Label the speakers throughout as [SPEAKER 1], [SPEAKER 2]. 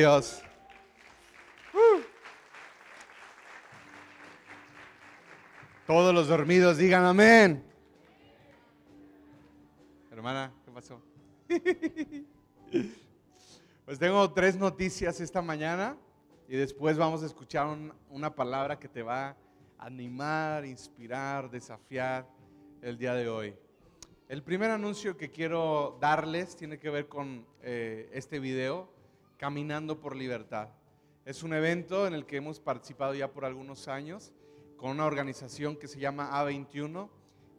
[SPEAKER 1] Dios. Todos los dormidos digan amén. Hermana, ¿qué pasó? Pues tengo tres noticias esta mañana y después vamos a escuchar una palabra que te va a animar, inspirar, desafiar el día de hoy. El primer anuncio que quiero darles tiene que ver con eh, este video Caminando por Libertad. Es un evento en el que hemos participado ya por algunos años con una organización que se llama A21,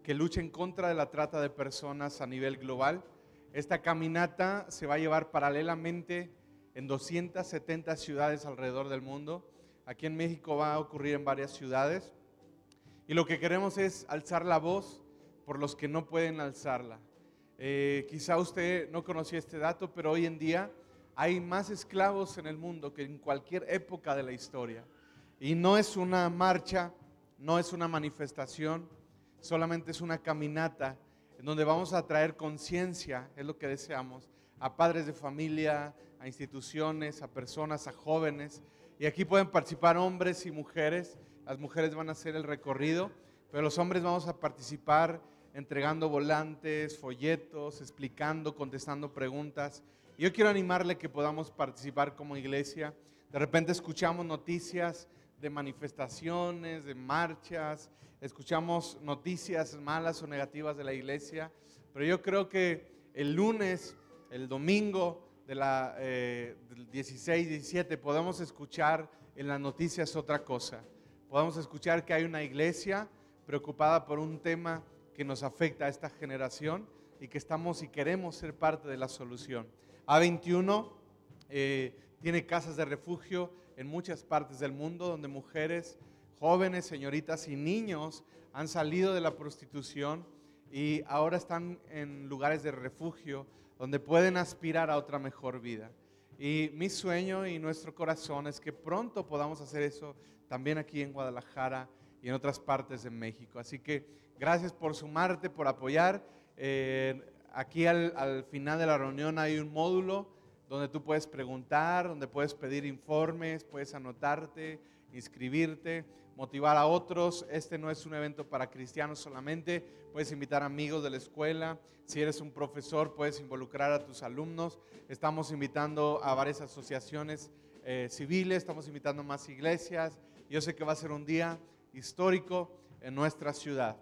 [SPEAKER 1] que lucha en contra de la trata de personas a nivel global. Esta caminata se va a llevar paralelamente en 270 ciudades alrededor del mundo. Aquí en México va a ocurrir en varias ciudades. Y lo que queremos es alzar la voz por los que no pueden alzarla. Eh, quizá usted no conocía este dato, pero hoy en día hay más esclavos en el mundo que en cualquier época de la historia. Y no es una marcha, no es una manifestación, solamente es una caminata en donde vamos a traer conciencia, es lo que deseamos, a padres de familia, a instituciones, a personas, a jóvenes. Y aquí pueden participar hombres y mujeres. Las mujeres van a hacer el recorrido, pero los hombres vamos a participar entregando volantes, folletos, explicando, contestando preguntas. Yo quiero animarle que podamos participar como iglesia. De repente escuchamos noticias de manifestaciones, de marchas, escuchamos noticias malas o negativas de la iglesia, pero yo creo que el lunes, el domingo de la, eh, del 16, 17, podemos escuchar en las noticias otra cosa. Podemos escuchar que hay una iglesia preocupada por un tema que nos afecta a esta generación y que estamos y queremos ser parte de la solución. A21 eh, tiene casas de refugio en muchas partes del mundo donde mujeres, jóvenes, señoritas y niños han salido de la prostitución y ahora están en lugares de refugio donde pueden aspirar a otra mejor vida. Y mi sueño y nuestro corazón es que pronto podamos hacer eso también aquí en Guadalajara y en otras partes de México. Así que gracias por sumarte, por apoyar. Eh, aquí al, final de la reunión hay un módulo donde tú puedes preguntar, donde puedes pedir informes, puedes anotarte, inscribirte, motivar a otros. Este no es un evento para cristianos solamente, puedes invitar amigos de la escuela. Si eres un profesor, puedes involucrar a tus alumnos. Estamos invitando a varias asociaciones eh, civiles, estamos invitando más iglesias. Yo sé que va a ser un día histórico en nuestra ciudad.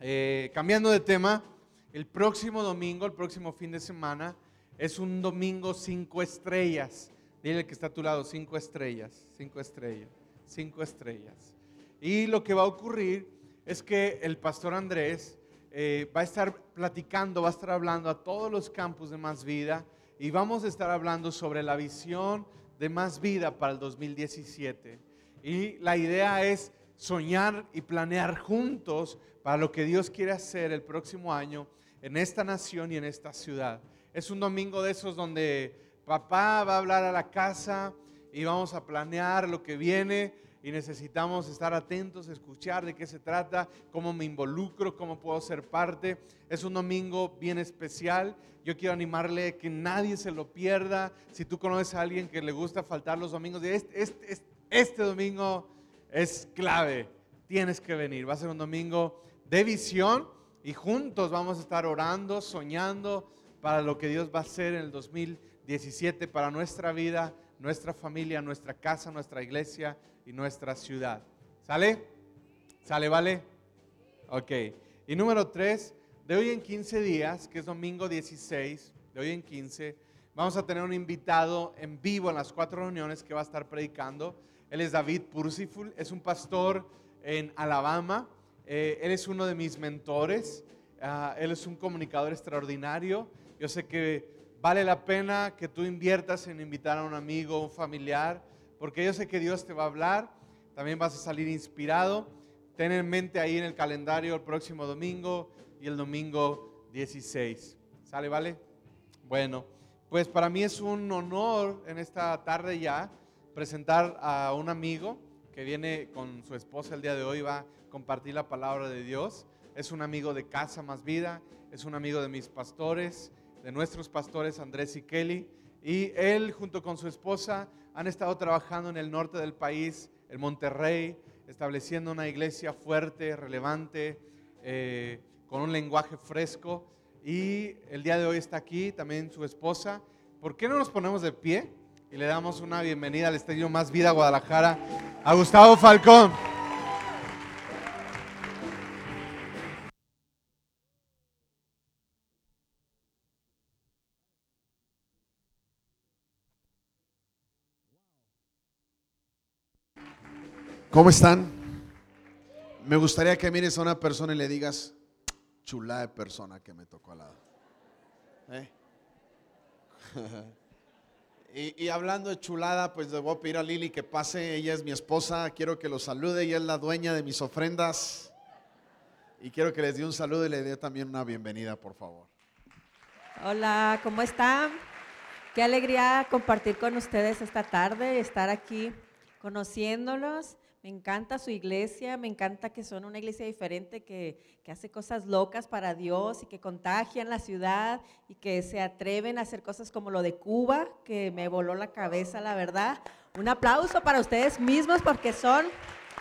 [SPEAKER 1] Eh, cambiando de tema, el próximo domingo, el próximo fin de semana, es un domingo cinco estrellas. Dile que está a tu lado, cinco estrellas, cinco estrellas, cinco estrellas. Y lo que va a ocurrir es que el pastor Andrés eh, va a estar platicando, va a estar hablando a todos los campus de Más Vida y vamos a estar hablando sobre la visión de Más Vida para el 2017. Y la idea es soñar y planear juntos para lo que Dios quiere hacer el próximo año en esta nación y en esta ciudad. Es un domingo de esos donde papá va a hablar a la casa y vamos a planear lo que viene y necesitamos estar atentos, escuchar de qué se trata, cómo me involucro, cómo puedo ser parte. Es un domingo bien especial. Yo quiero animarle que nadie se lo pierda. Si tú conoces a alguien que le gusta faltar los domingos, este, este, domingo es clave. Tienes que venir. Va a ser un domingo de visión y juntos vamos a estar orando, soñando para lo que Dios va a hacer en el 2017 para nuestra vida, nuestra familia, nuestra casa, nuestra iglesia y nuestra ciudad. ¿Sale? ¿Sale, vale? Ok. Y número tres, de hoy en 15 días, que es domingo 16, de hoy en 15, vamos a tener un invitado en vivo en las cuatro reuniones que va a estar predicando. Él es David Pursiful, es un pastor en Alabama eh, él es uno de mis mentores. Ah, él es un comunicador extraordinario. Yo sé que vale la pena que tú inviertas en invitar a un amigo, un familiar, porque yo sé que Dios te va a hablar. También vas a salir inspirado. Ten en mente ahí en el calendario el próximo domingo y el domingo 16. ¿Sale, vale? Bueno, pues para mí es un honor en esta tarde ya presentar a un amigo que viene con su esposa el día de hoy, va a compartir la palabra de Dios. Es un amigo de Casa Más Vida, es un amigo de mis pastores, de nuestros pastores Andrés y Kelly. Y él junto con su esposa han estado trabajando en el norte del país, en Monterrey, estableciendo una iglesia fuerte, relevante, eh, con un lenguaje fresco. Y el día de hoy está aquí también su esposa. ¿Por qué no nos ponemos de pie y le damos una bienvenida al Estadio Más Vida Guadalajara a Gustavo Falcón?
[SPEAKER 2] ¿Cómo están? Me gustaría que mires a una persona y le digas, chula de persona que me tocó al lado. ¿Eh? y, y hablando de chulada, pues le voy a pedir a Lili que pase. Ella es mi esposa. Quiero que lo salude. Ella es la dueña de mis ofrendas. Y quiero que les dé un saludo y le dé también una bienvenida, por favor.
[SPEAKER 3] Hola, ¿cómo están? Qué alegría compartir con ustedes esta tarde, estar aquí conociéndolos. Me encanta su iglesia, me encanta que son una iglesia diferente, que, que, hace cosas locas para Dios y que contagian la ciudad y que se atreven a hacer cosas como lo de Cuba, que me voló la cabeza, la verdad. Un aplauso para ustedes mismos porque son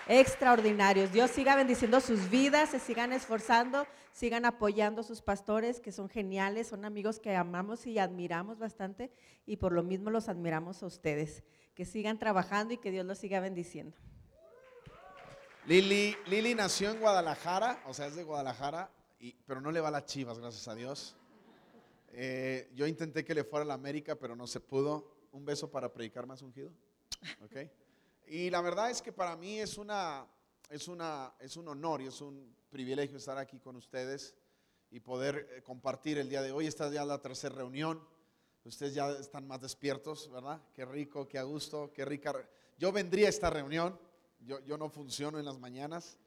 [SPEAKER 3] extraordinarios. Dios siga bendiciendo sus vidas, se sigan esforzando, sigan apoyando a sus pastores, que son geniales, son amigos que amamos y admiramos bastante y por lo mismo los admiramos a ustedes. Que sigan trabajando y que Dios los siga bendiciendo.
[SPEAKER 2] Lili, Lili nació en Guadalajara, o sea, es de Guadalajara, pero no le va a las chivas, gracias a Dios. Eh, yo intenté que le fuera a la América, pero no se pudo. Un beso para predicar más ungido. Okay. Y la verdad es que para mí es, una, es, una, es un honor y es un privilegio estar aquí con ustedes y poder eh, compartir el día de hoy. Esta ya la tercera reunión. Ustedes ya están más despiertos, ¿verdad? Qué rico, qué a gusto, qué rica. Yo vendría a esta reunión yo, no funciono en las mañanas.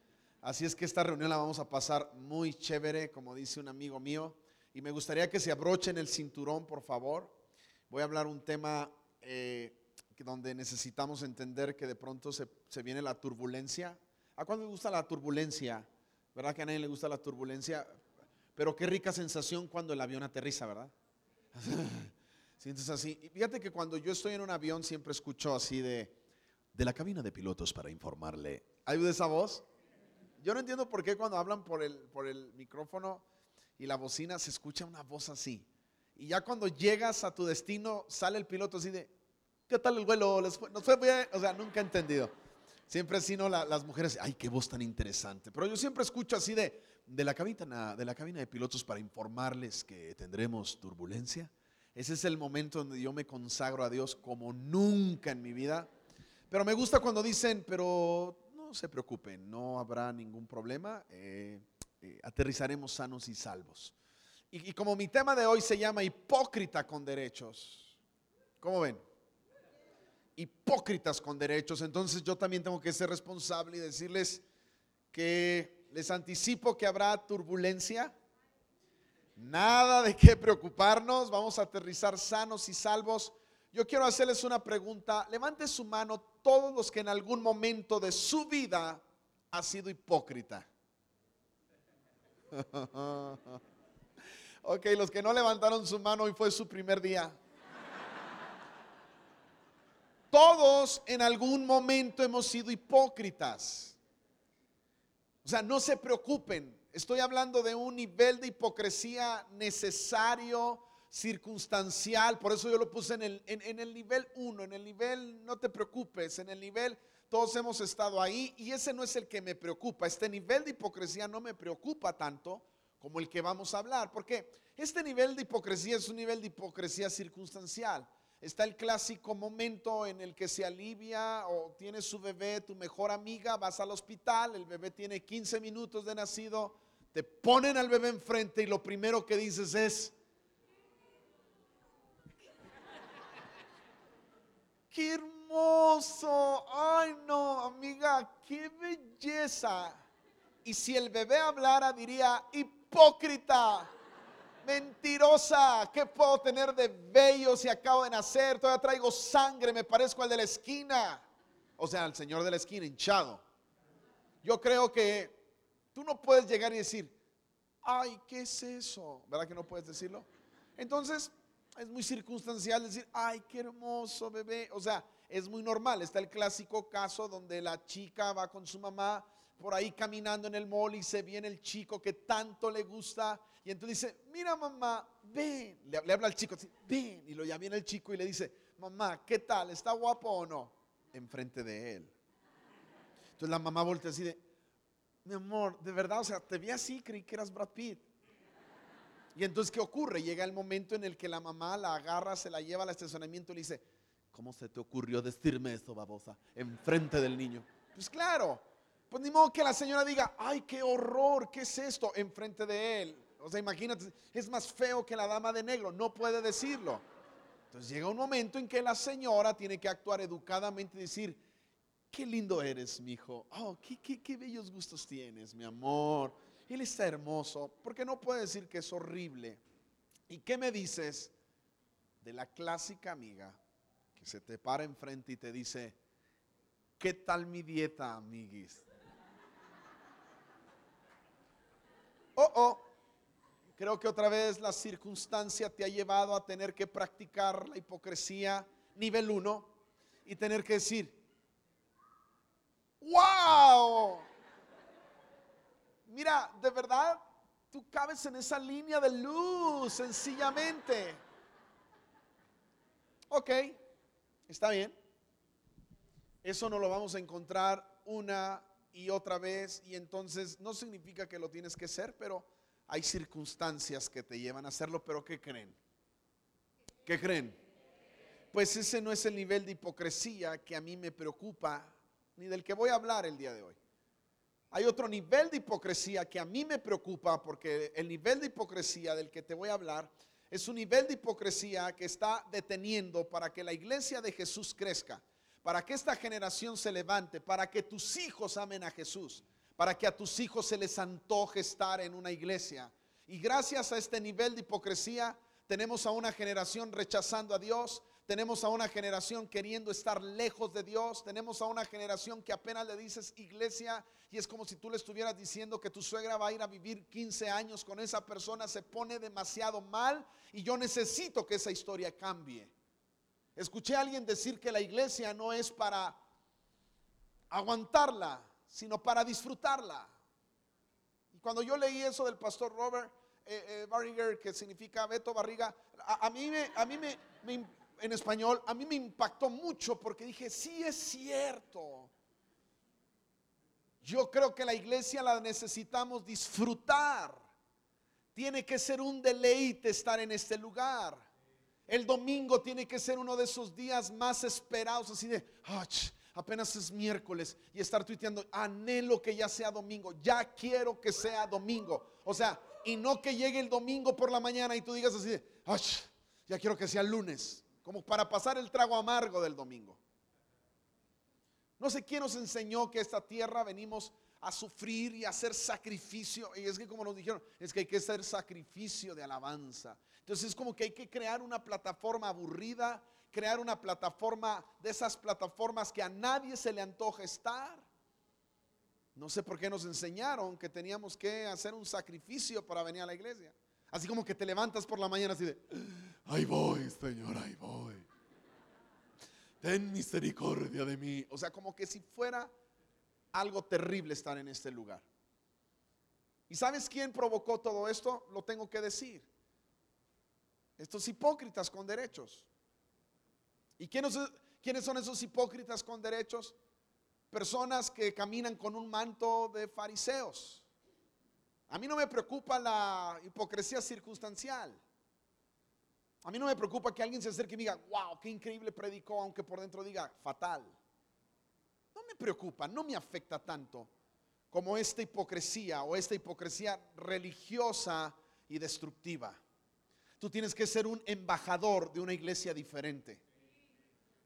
[SPEAKER 2] Así es que esta reunión la vamos a pasar muy chévere, como dice un amigo mío. Y me gustaría que se abrochen el cinturón, por favor. Voy a hablar un tema eh, donde necesitamos entender que de pronto se, se viene la turbulencia. ¿A cuándo le gusta la turbulencia? ¿Verdad que a nadie le gusta la turbulencia? Pero qué rica sensación cuando el avión aterriza, ¿verdad? Sientes así. Y fíjate que cuando yo estoy en un avión siempre escucho así de de la cabina de pilotos para informarle. ¿Hay de esa voz? Yo no entiendo por qué cuando hablan por el, por el micrófono y la bocina se escucha una voz así. Y ya cuando llegas a tu destino sale el piloto así de, ¿qué tal el vuelo? ¿Les fue? fue bien? O sea, nunca he entendido. Siempre así, ¿no? las mujeres, ay, qué voz tan interesante. Pero yo siempre escucho así de, de la, cabina, de la cabina de pilotos para informarles que tendremos turbulencia. Ese es el momento donde yo me consagro a Dios como nunca en mi vida. Pero me gusta cuando dicen, pero no se preocupen, no habrá ningún problema, eh, eh, aterrizaremos sanos y salvos. Y, y, como mi tema de hoy se llama hipócrita con derechos, ¿cómo ven? Hipócritas con derechos, entonces yo también tengo que ser responsable y decirles que les anticipo que habrá turbulencia, nada de qué preocuparnos, vamos a aterrizar sanos y salvos yo quiero hacerles una pregunta. Levante su mano todos los que en algún momento de su vida ha sido hipócrita. ok, los que no levantaron su mano y fue su primer día. Todos en algún momento hemos sido hipócritas. O sea, no se preocupen. Estoy hablando de un nivel de hipocresía necesario circunstancial, por eso yo lo puse en el, en, el nivel 1, en el nivel no te preocupes, en el nivel todos hemos estado ahí y ese no es el que me preocupa, este nivel de hipocresía no me preocupa tanto como el que vamos a hablar, porque este nivel de hipocresía es un nivel de hipocresía circunstancial. Está el clásico momento en el que se alivia o tiene su bebé, tu mejor amiga, vas al hospital, el bebé tiene 15 minutos de nacido, te ponen al bebé enfrente y lo primero que dices es, qué hermoso, ay no, amiga, qué belleza. Y si el bebé hablara diría, hipócrita, mentirosa, ¿qué puedo tener de bello si acabo de nacer? Todavía traigo sangre, me parezco al de la esquina. O sea, al señor de la esquina, hinchado. Yo creo que tú no puedes llegar y decir, ay, ¿qué es eso? ¿Verdad que no puedes decirlo? Entonces, es muy circunstancial decir, ay, qué hermoso bebé. O sea, es muy normal. Está el clásico caso donde la chica va con su mamá por ahí caminando en el mall y se viene el chico que tanto le gusta. Y entonces dice, mira mamá, ven. Le, habla al chico, así, ven. Y lo ya viene el chico y le dice, mamá, ¿qué tal? ¿Está guapo o no? Enfrente de él. Entonces la mamá voltea así de, mi amor, de verdad, o sea, te vi así, creí que eras Brad Pitt. Y entonces, ¿qué ocurre? Llega el momento en el que la mamá la agarra, se la lleva al estacionamiento y le dice, ¿cómo se te ocurrió decirme eso, babosa? Enfrente del niño. Pues claro, pues ni modo que la señora diga, ay, qué horror, ¿qué es esto? Enfrente de él. O sea, imagínate, es más feo que la dama de negro, no puede decirlo. Entonces llega un momento en que la señora tiene que actuar educadamente y decir, qué lindo eres, mi hijo. Oh, qué, qué, qué bellos gustos tienes, mi amor. Él está hermoso, porque no puede decir que es horrible. ¿Y qué me dices de la clásica amiga que se te para enfrente y te dice, ¿qué tal mi dieta, amiguis? Oh, oh, creo que otra vez la circunstancia te ha llevado a tener que practicar la hipocresía nivel 1 y tener que decir, wow, mira, de verdad, tú cabes en esa línea de luz, sencillamente. Ok, está bien. Eso no lo vamos a encontrar una y otra vez y entonces no significa que lo tienes que ser, pero hay circunstancias que te llevan a hacerlo, pero ¿qué creen? ¿Qué creen? Pues ese no es el nivel de hipocresía que a mí me preocupa, ni del que voy a hablar el día de hoy. Hay otro nivel de hipocresía que a mí me preocupa porque el nivel de hipocresía del que te voy a hablar es un nivel de hipocresía que está deteniendo para que la iglesia de Jesús crezca, para que esta generación se levante, para que tus hijos amen a Jesús, para que a tus hijos se les antoje estar en una iglesia. Y gracias a este nivel de hipocresía tenemos a una generación rechazando a Dios, tenemos a una generación queriendo estar lejos de Dios. Tenemos a una generación que apenas le dices iglesia y es como si tú le estuvieras diciendo que tu suegra va a ir a vivir 15 años con esa persona. Se pone demasiado mal y yo necesito que esa historia cambie. Escuché a alguien decir que la iglesia no es para aguantarla, sino para disfrutarla. Y cuando yo leí eso del pastor Robert eh, eh, Barriger, que significa Beto Barriga, a, mí, a mí me en español, a mí me impactó mucho porque dije, sí es cierto. Yo creo que la iglesia la necesitamos disfrutar. Tiene que ser un deleite estar en este lugar. El domingo tiene que ser uno de esos días más esperados, así de, apenas es miércoles y estar tuiteando, anhelo que ya sea domingo, ya quiero que sea domingo. O sea, y no que llegue el domingo por la mañana y tú digas así de, ya quiero que sea lunes como para pasar el trago amargo del domingo. No sé quién nos enseñó que esta tierra venimos a sufrir y a hacer sacrificio. Y es que como nos dijeron, es que hay que hacer sacrificio de alabanza. Entonces es como que hay que crear una plataforma aburrida, crear una plataforma de esas plataformas que a nadie se le antoja estar. No sé por qué nos enseñaron que teníamos que hacer un sacrificio para venir a la iglesia. Así como que te levantas por la mañana así de, ahí voy, Señor, ahí voy. Ten misericordia de mí. O sea, como que si fuera algo terrible estar en este lugar. ¿Y sabes quién provocó todo esto? Lo tengo que decir. Estos hipócritas con derechos. ¿Y quiénes, son esos hipócritas con derechos? Personas que caminan con un manto de fariseos. A mí no me preocupa la hipocresía circunstancial. A mí no me preocupa que alguien se acerque y diga, wow, qué increíble predicó, aunque por dentro diga, fatal. No me preocupa, no me afecta tanto como esta hipocresía o esta hipocresía religiosa y destructiva. Tú tienes que ser un embajador de una iglesia diferente.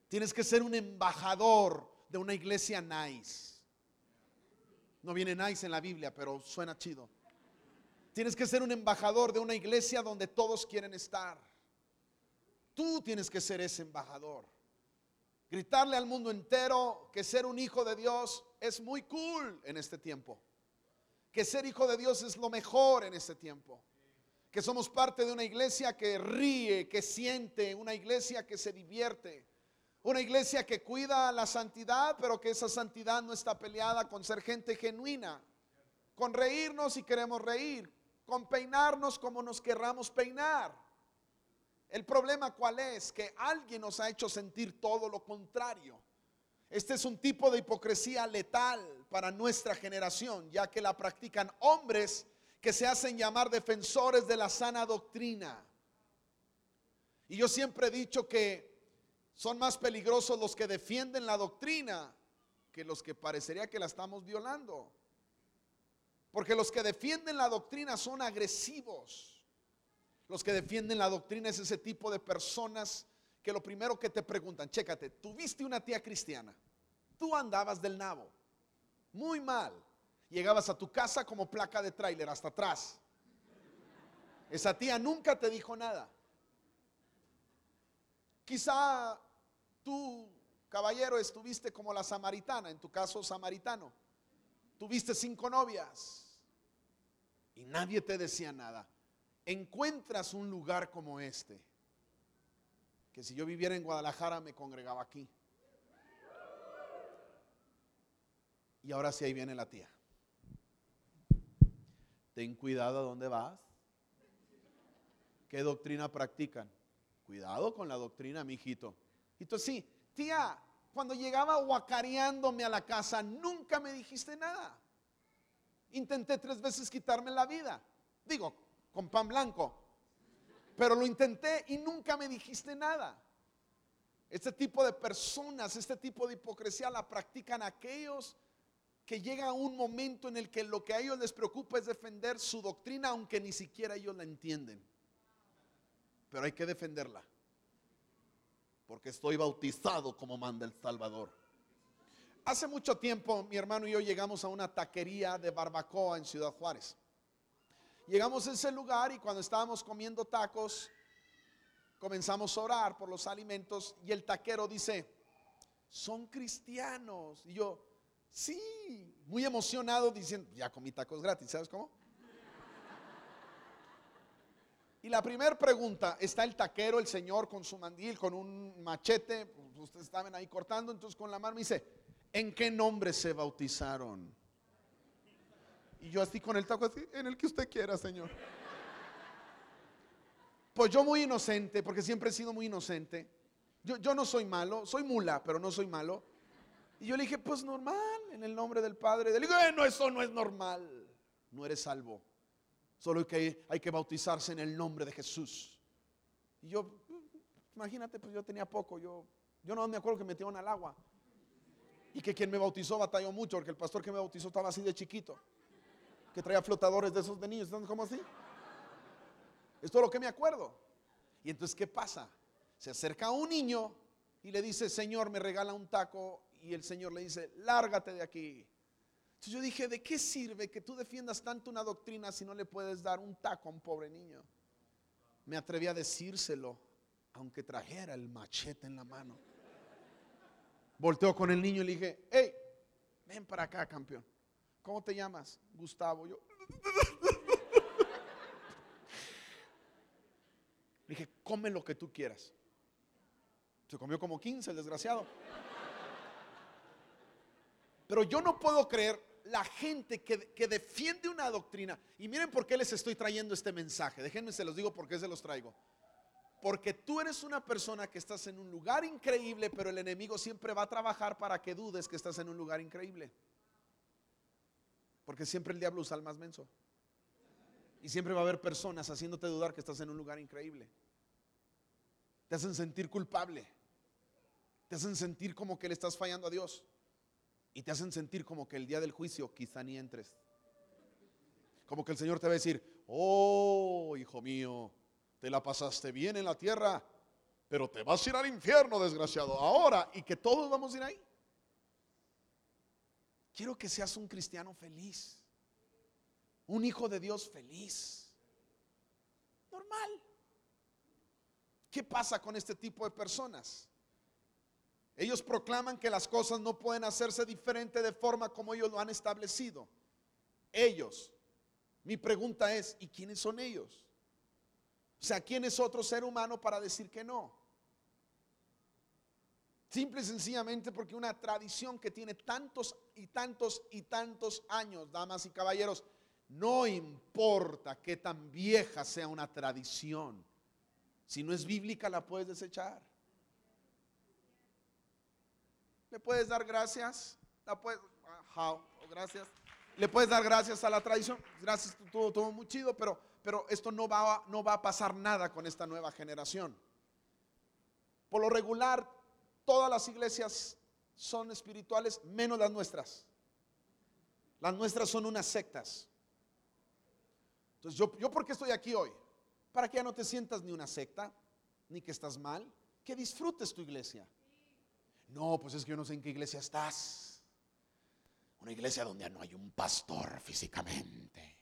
[SPEAKER 2] Tienes que ser un embajador de una iglesia nice. No viene nice en la Biblia, pero suena chido. Tienes que ser un embajador de una iglesia donde todos quieren estar. Tú tienes que ser ese embajador. Gritarle al mundo entero que ser un hijo de Dios es muy cool en este tiempo. Que ser hijo de Dios es lo mejor en este tiempo. que somos parte de una iglesia que ríe, que siente, una iglesia que se divierte, una iglesia que cuida la santidad, pero que esa santidad no está peleada con ser gente genuina, con reírnos si queremos reír, con peinarnos como nos querramos peinar. El problema cuál es? Que alguien nos ha hecho sentir todo lo contrario. Este es un tipo de hipocresía letal para nuestra generación, ya que la practican hombres que se hacen llamar defensores de la sana doctrina. Y yo siempre he dicho que son más peligrosos los que defienden la doctrina que los que parecería que la estamos violando. Porque los que defienden la doctrina son agresivos. Los que defienden la doctrina es ese tipo de personas que lo primero que te preguntan, chécate, tuviste una tía cristiana, tú andabas del nabo, muy mal, llegabas a tu casa como placa de tráiler hasta atrás. Esa tía nunca te dijo nada. Quizá tú, caballero, estuviste como la samaritana, en tu caso samaritano. Tuviste cinco novias y nadie te decía nada. Encuentras un lugar como este, que si yo viviera en Guadalajara me congregaba aquí. Y ahora sí ahí viene la tía. Ten cuidado a dónde vas. ¿Qué doctrina practican? Cuidado con la doctrina, mi hijito. Entonces sí, tía, cuando llegaba guacareándome a la casa, nunca me dijiste nada. Intenté tres veces quitarme la vida. Digo, con pan blanco. Pero lo intenté y nunca me dijiste nada. Este tipo de personas, este tipo de hipocresía la practican aquellos que llega un momento en el que lo que a ellos les preocupa es defender su doctrina, aunque ni siquiera ellos la entienden. Pero hay que defenderla. Porque estoy bautizado como manda el Salvador. Hace mucho tiempo mi hermano y yo llegamos a una taquería de barbacoa en Ciudad Juárez. Llegamos a ese lugar y cuando estábamos comiendo tacos, comenzamos a orar por los alimentos y el taquero dice, son cristianos. Y yo, Sí, muy emocionado diciendo, ya comí tacos gratis, ¿sabes cómo? Y la primera pregunta, está el taquero, el señor con su mandil, con un machete, pues, ustedes estaban ahí cortando, entonces con la mano me dice, ¿en qué nombre se bautizaron? Y yo así con el taco así, en el que usted quiera, señor. Pues yo muy inocente, porque siempre he sido muy inocente. Yo, yo no soy malo, soy mula, pero no soy malo. Y yo le dije, pues normal, en el nombre del Padre. Le digo, no, eso no es normal. No eres salvo. Solo que hay que bautizarse en el nombre de Jesús. Y yo, imagínate, pues yo tenía poco. Yo, yo no me acuerdo que metieron al agua. Y que quien me bautizó batalló mucho, porque el pastor que me bautizó estaba así de chiquito. Que traía flotadores de esos de niños. ¿Están como así? Es lo que me acuerdo. Y entonces, ¿qué pasa? Se acerca un niño y le dice, Señor, me regala un taco y el Señor le dice, lárgate de aquí. Entonces yo dije, ¿de qué sirve que tú defiendas tanto una doctrina si no le puedes dar un taco a un pobre niño? Me atreví a decírselo, aunque trajera el machete en la mano. Volteó con el niño y le dije, hey, ven para acá, campeón. ¿Cómo te llamas? Gustavo. Yo. Le dije, come lo que tú quieras. Se comió como 15, el desgraciado. Pero yo no puedo creer la gente que, defiende una doctrina. Y miren por qué les estoy trayendo este mensaje. Déjenme se los digo por qué se los traigo. Porque tú eres una persona que estás en un lugar increíble, pero el enemigo siempre va a trabajar para que dudes que estás en un lugar increíble. Porque siempre el diablo usa al más menso. Y siempre va a haber personas haciéndote dudar que estás en un lugar increíble. Te hacen sentir culpable. Te hacen sentir como que le estás fallando a Dios y te hacen sentir como que el día del juicio quizá ni entres. Como que el Señor te va a decir, oh, hijo mío, te la pasaste bien en la tierra, pero te vas a ir al infierno, desgraciado, ahora, y que todos vamos a ir ahí. Quiero que seas un cristiano feliz, un hijo de Dios feliz, normal. ¿Qué pasa con este tipo de personas? Ellos proclaman que las cosas no pueden hacerse diferente de forma como ellos lo han establecido. Ellos. Mi pregunta es, ¿y quiénes son ellos? O sea, ¿quién es otro ser humano para decir que no? Simple y sencillamente porque una tradición que tiene tantos y tantos y tantos años, damas y caballeros, no importa que tan vieja sea una tradición, si no es bíblica la puedes desechar. ¿Le puedes dar gracias? Gracias. ¿Le puedes dar gracias a la tradición? Gracias, todo, todo muy chido, pero, pero esto no va, no va a pasar nada con esta nueva generación. Por lo regular, todas las iglesias son espirituales, menos las nuestras. Las nuestras son unas sectas. Entonces, yo, yo ¿por qué estoy aquí hoy? Para que ya no te sientas ni una secta, ni que estás mal, que disfrutes tu iglesia. No, pues es que yo no sé en qué iglesia estás. Una iglesia donde no hay un pastor físicamente.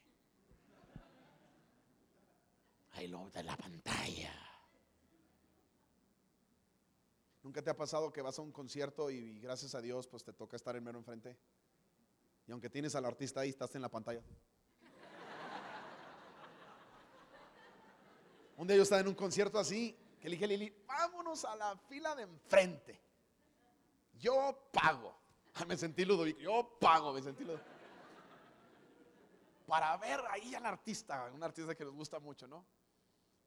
[SPEAKER 2] Ahí lo de la pantalla. ¿Nunca te ha pasado que vas a un concierto y, gracias a Dios pues te toca estar en mero enfrente? Y aunque tienes al artista ahí, estás en la pantalla. Un día yo estaba en un concierto así, que le dije a Lili, vámonos a la fila de enfrente. Yo pago. Me sentí Ludovico, yo pago, me sentí Ludovico. Para ver ahí al artista, un artista que nos gusta mucho, ¿no?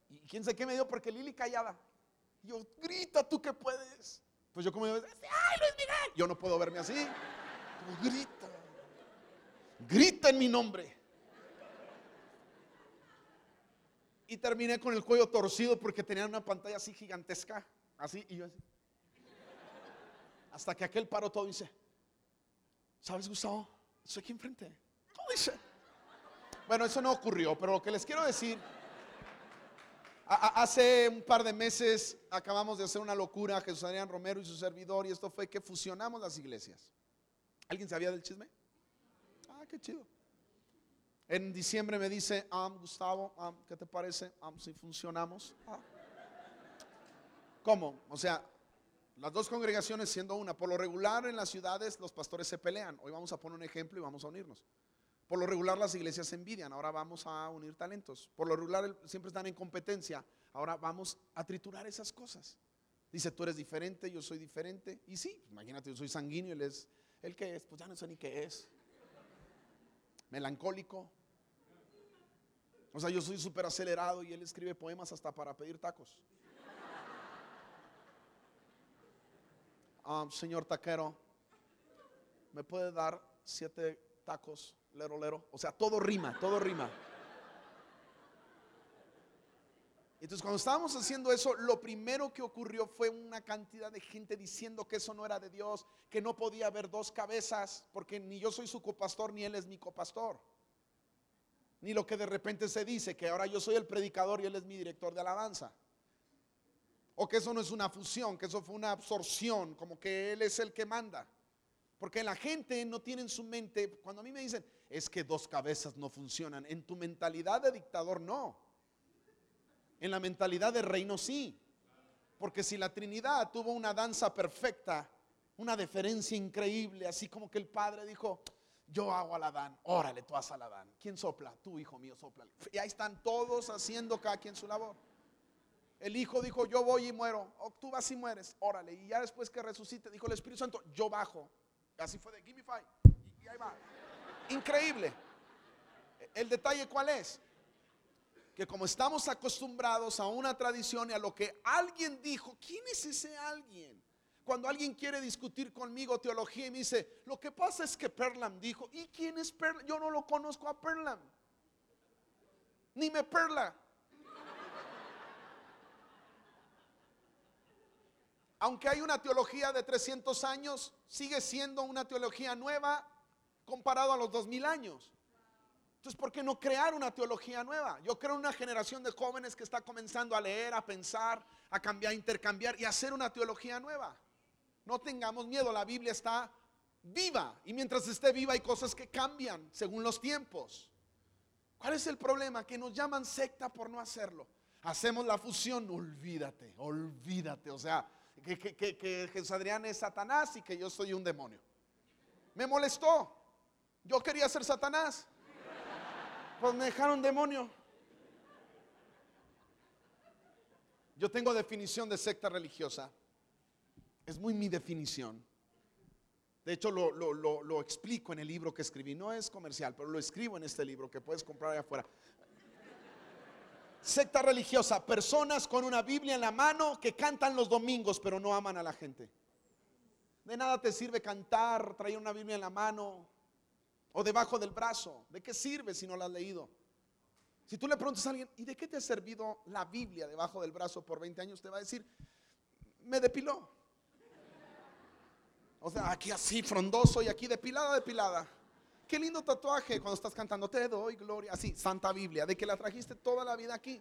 [SPEAKER 2] Y quién sé qué me dio porque Lili callada. Yo, grita tú que puedes. Pues yo como ¡ay, Luis Miguel! Yo no puedo verme así. grita. Grita en mi nombre. Y terminé con el cuello torcido porque tenía una pantalla así gigantesca. Así, y yo así. Hasta que aquel paró todo dice, ¿sabes, Gustavo? Estoy aquí enfrente. ¿Cómo dice? Bueno, eso no ocurrió, pero lo que les quiero decir Hace un par de meses acabamos de hacer una locura, Jesús Adrián Romero y su servidor, y esto fue que fusionamos las iglesias. ¿Alguien sabía del chisme? Ah, qué chido. En diciembre me dice, ah, Gustavo, ¿qué te parece si funcionamos? ¿Cómo? O sea, las dos congregaciones siendo una. Por lo regular en las ciudades los pastores se pelean. Hoy vamos a poner un ejemplo y vamos a unirnos. Por lo regular las iglesias se envidian, ahora vamos a unir talentos. Por lo regular siempre están en competencia, ahora vamos a triturar esas cosas. Dice, tú eres diferente, yo soy diferente. Y sí, imagínate, yo soy sanguíneo, él es el que es, pues ya no sé ni qué es. Melancólico. O sea, yo soy súper acelerado y él escribe poemas hasta para pedir tacos. Ah, señor taquero, ¿me puede dar siete tacos O sea, todo rima, todo rima. Entonces, cuando estábamos haciendo eso, lo primero que ocurrió fue una cantidad de gente diciendo que eso no era de Dios, que no podía haber dos cabezas, porque ni yo soy su copastor, ni él es mi copastor. Ni lo que de repente se dice, que ahora yo soy el predicador y él es mi director de alabanza. O que eso no es una fusión, que eso fue una absorción, como que él es el que manda. Porque la gente no tiene en su mente, cuando a mí me dicen, es que dos cabezas no funcionan, en tu mentalidad de dictador no. En la mentalidad de reino sí. Porque si la Trinidad tuvo una danza perfecta, una deferencia increíble, así como que el Padre dijo, yo hago a la Dan, órale, tú haz a la Dan. ¿Quién sopla? Tú, hijo mío, sopla. Y ahí están todos haciendo cada quien su labor. El hijo dijo, yo voy y muero. O tú vas y mueres, órale. Y ya después que resucite, dijo el Espíritu Santo, yo bajo. Así fue de Give five. Y, ahí va. Increíble. El detalle cuál es? Que como estamos acostumbrados a una tradición y a lo que alguien dijo, ¿quién es ese alguien? Cuando alguien quiere discutir conmigo teología y me dice, lo que pasa es que Perlam dijo, ¿y quién es Perlam? Yo no lo conozco a Perlam. Ni me perla. Aunque hay una teología de 300 años, sigue siendo una teología nueva comparado a los 2000 años. Entonces, ¿por qué no crear una teología nueva? Yo creo una generación de jóvenes que está comenzando a leer, a pensar, a cambiar, a intercambiar y hacer una teología nueva. No tengamos miedo, la Biblia está viva y mientras esté viva hay cosas que cambian según los tiempos. ¿Cuál es el problema? Que nos llaman secta por no hacerlo. Hacemos la fusión, olvídate, olvídate. O sea, que, que, Jesús Adrián es Satanás y que yo soy un demonio. Me molestó. Yo quería ser Satanás. Pues me dejaron demonio. Yo tengo definición de secta religiosa. Es muy mi definición. De hecho, lo, lo- lo- lo explico en el libro que escribí. No es comercial, pero lo escribo en este libro que puedes comprar allá afuera. Secta religiosa, personas con una Biblia en la mano que cantan los domingos, pero no aman a la gente. De nada te sirve cantar, traer una Biblia en la mano o debajo del brazo. ¿De qué sirve si no la has leído? Si tú le preguntas a alguien, ¿y de qué te ha servido la Biblia debajo del brazo por 20 años? Te va a decir, me depiló. O sea, aquí así frondoso y aquí depilada, depilada. Qué lindo tatuaje cuando estás cantando, te doy gloria. Así, Santa Biblia, de que la trajiste toda la vida aquí.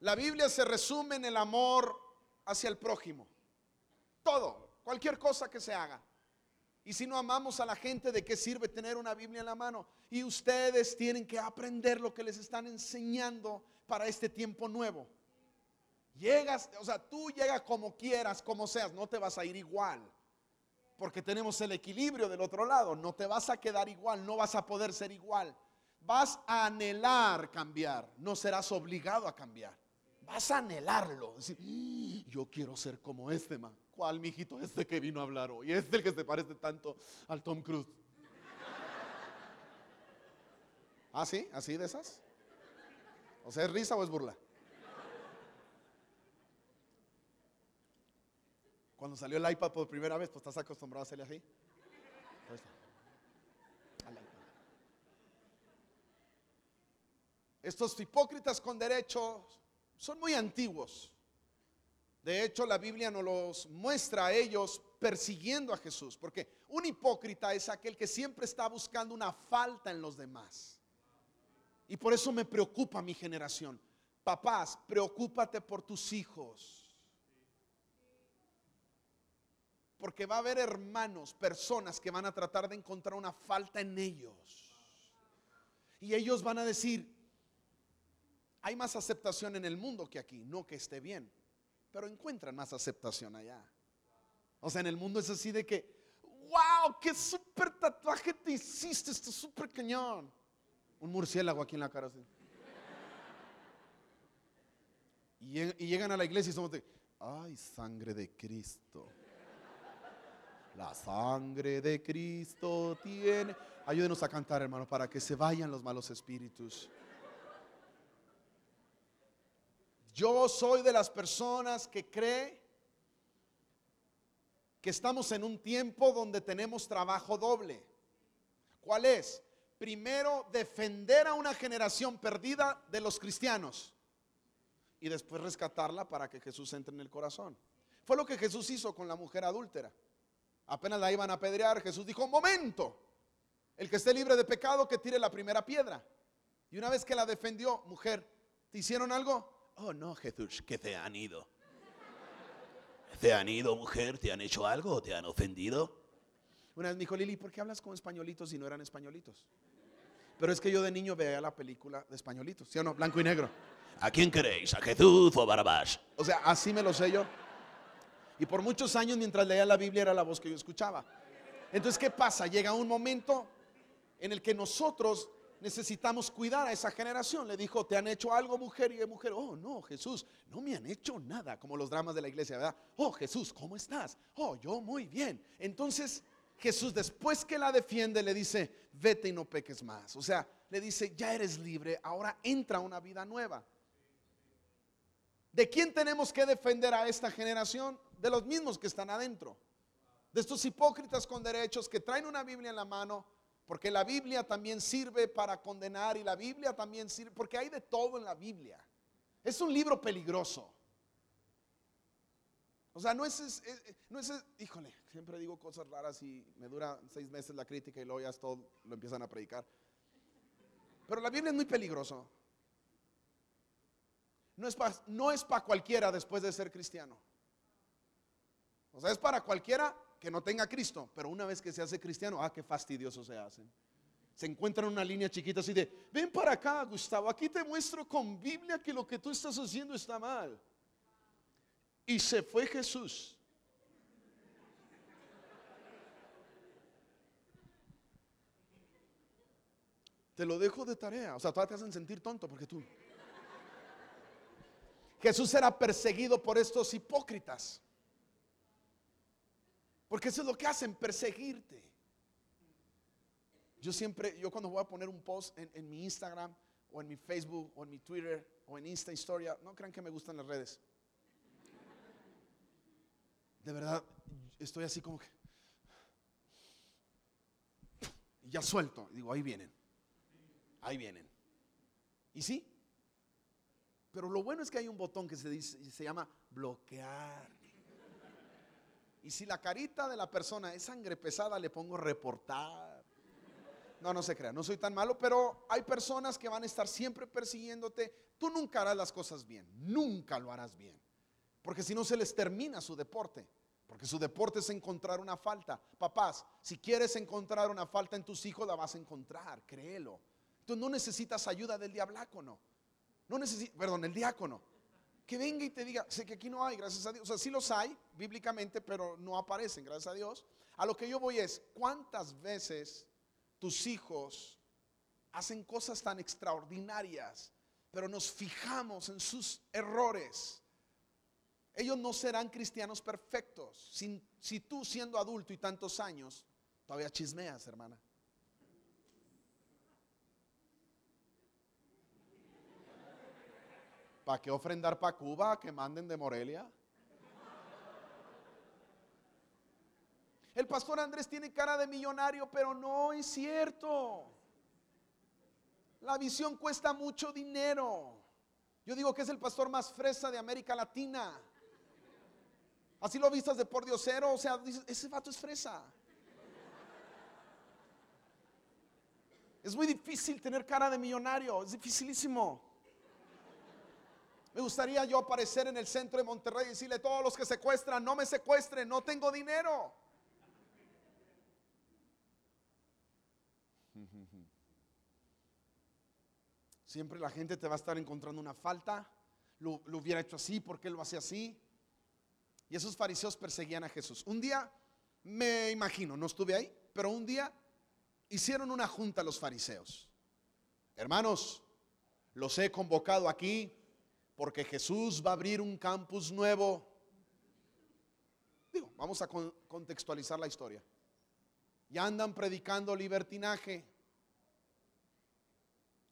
[SPEAKER 2] La Biblia se resume en el amor hacia el prójimo. Todo, cualquier cosa que se haga. Y si no amamos a la gente, ¿de qué sirve tener una Biblia en la mano? Y ustedes tienen que aprender lo que les están enseñando para este tiempo nuevo. Llegas, o sea, tú llegas como quieras, como seas, no te vas a ir igual. Porque tenemos el equilibrio del otro lado, no te vas a quedar igual, no vas a poder ser igual. Vas a anhelar cambiar, no serás obligado a cambiar. Vas a anhelarlo. Decir, "Mm, yo quiero ser como este man. ¿Cuál, mijito? Este que vino a hablar hoy. Este el que se parece tanto al Tom Cruise. ¿Ah, sí? ¿Así de esas? O sea, ¿es risa o es burla? Cuando salió el iPad por primera vez, pues estás acostumbrado a hacerle así. IPad. Estos hipócritas con derechos son muy antiguos. De hecho, la Biblia nos los muestra a ellos persiguiendo a Jesús, porque un hipócrita es aquel que siempre está buscando una falta en los demás. Y por eso me preocupa mi generación. Papás, preocúpate por tus hijos. Porque va a haber hermanos, personas que van a tratar de encontrar una falta en ellos. Y ellos van a decir, hay más aceptación en el mundo que aquí, no que esté bien, pero encuentran más aceptación allá. O sea, en el mundo es así de que, wow, qué súper tatuaje te hiciste, está súper cañón. Un murciélago aquí en la cara. así. Y, lleg- y llegan a la iglesia y somos de, ay, sangre de Cristo. La sangre de Cristo tiene. Ayúdenos a cantar, hermano, para que se vayan los malos espíritus. Yo soy de las personas que cree que estamos en un tiempo donde tenemos trabajo doble. ¿Cuál es? Primero, defender a una generación perdida de los cristianos y después rescatarla para que Jesús entre en el corazón. Fue lo que Jesús hizo con la mujer adúltera. Apenas la iban a apedrear, Jesús dijo, momento, el que esté libre de pecado que tire la primera piedra. Y una vez que la defendió, mujer, ¿te hicieron algo? Oh, no, Jesús, que te han ido.
[SPEAKER 4] ¿Te han ido, mujer? ¿Te han hecho algo? ¿Te han ofendido?
[SPEAKER 2] Una vez me dijo, Lili, ¿por qué hablas con españolitos si no eran españolitos? Pero es que yo de niño veía la película de españolitos, ¿sí o no? Blanco y negro.
[SPEAKER 4] ¿A quién queréis? ¿A Jesús o a Barabás?
[SPEAKER 2] O sea, así me lo sé yo. Y por muchos años mientras leía la Biblia era la voz que yo escuchaba. Entonces, ¿qué pasa? Llega un momento en el que nosotros necesitamos cuidar a esa generación. Le dijo, ¿te han hecho algo, mujer? Y de mujer, oh, no, Jesús, no me han hecho nada, como los dramas de la iglesia, ¿verdad? Oh, Jesús, ¿cómo estás? Oh, yo muy bien. Entonces, Jesús, después que la defiende, le dice, vete y no peques más. O sea, le dice, ya eres libre, ahora entra una vida nueva. ¿De quién tenemos que defender a esta generación? De los mismos que están adentro. De estos hipócritas con derechos que traen una Biblia en la mano, porque la Biblia también sirve para condenar y la Biblia también sirve, porque hay de todo en la Biblia. Es un libro peligroso. O sea, no es, no es, híjole, siempre digo cosas raras y me dura seis meses la crítica y luego ya todo, lo empiezan a predicar. Pero la Biblia es muy peligroso. No es para no pa cualquiera después de ser cristiano. O sea, es para cualquiera que no tenga Cristo, pero una vez que se hace cristiano, ah, qué fastidioso se hacen. Se encuentran en una línea chiquita así de, ven para acá, Gustavo, aquí te muestro con Biblia que lo que tú estás haciendo está mal. Y se fue Jesús. Te lo dejo de tarea. O sea, todavía te hacen sentir tonto porque tú. Jesús era perseguido por estos hipócritas. Porque eso es lo que hacen, perseguirte. Yo siempre, yo cuando voy a poner un post en, mi Instagram o en mi Facebook o en mi Twitter o en Insta Historia, no crean que me gustan las redes. De verdad, estoy así como que... Y ya suelto. Digo, ahí vienen. Ahí vienen. Y sí. Pero lo bueno es que hay un botón que se, dice, se llama bloquear. Y si la carita de la persona es sangre pesada, le pongo reportar. No, no se crea, no soy tan malo, pero hay personas que van a estar siempre persiguiéndote. Tú nunca harás las cosas bien, nunca lo harás bien. Porque si no se les termina su deporte. Porque su deporte es encontrar una falta. Papás, si quieres encontrar una falta en tus hijos, la vas a encontrar, créelo. Tú no necesitas ayuda del diablácono. No necesitas, perdón, el diácono. Que venga y te diga, sé que aquí no hay, gracias a Dios. O sea, sí los hay bíblicamente, pero no aparecen, gracias a Dios. A lo que yo voy es, ¿cuántas veces tus hijos hacen cosas tan extraordinarias, pero nos fijamos en sus errores? Ellos no serán cristianos perfectos si, si tú siendo adulto y tantos años todavía chismeas, hermana. ¿Para qué ofrendar para Cuba que manden de Morelia? El pastor Andrés tiene cara de millonario, pero no es cierto. La visión cuesta mucho dinero. Yo digo que es el pastor más fresa de América Latina. Así lo vistas de por diosero, o sea, dices, ese vato es fresa. Es muy difícil tener cara de millonario, es dificilísimo. Me gustaría yo aparecer en el centro de Monterrey y decirle a todos los que secuestran, no me secuestren, no tengo dinero. Siempre la gente te va a estar encontrando una falta. Lo, hubiera hecho así, ¿por qué lo hace así? Y esos fariseos perseguían a Jesús. Un día, me imagino, no estuve ahí, pero un día hicieron una junta los fariseos. Hermanos, los he convocado aquí porque Jesús va a abrir un campus nuevo. Digo, vamos a con- contextualizar la historia. Ya andan predicando libertinaje.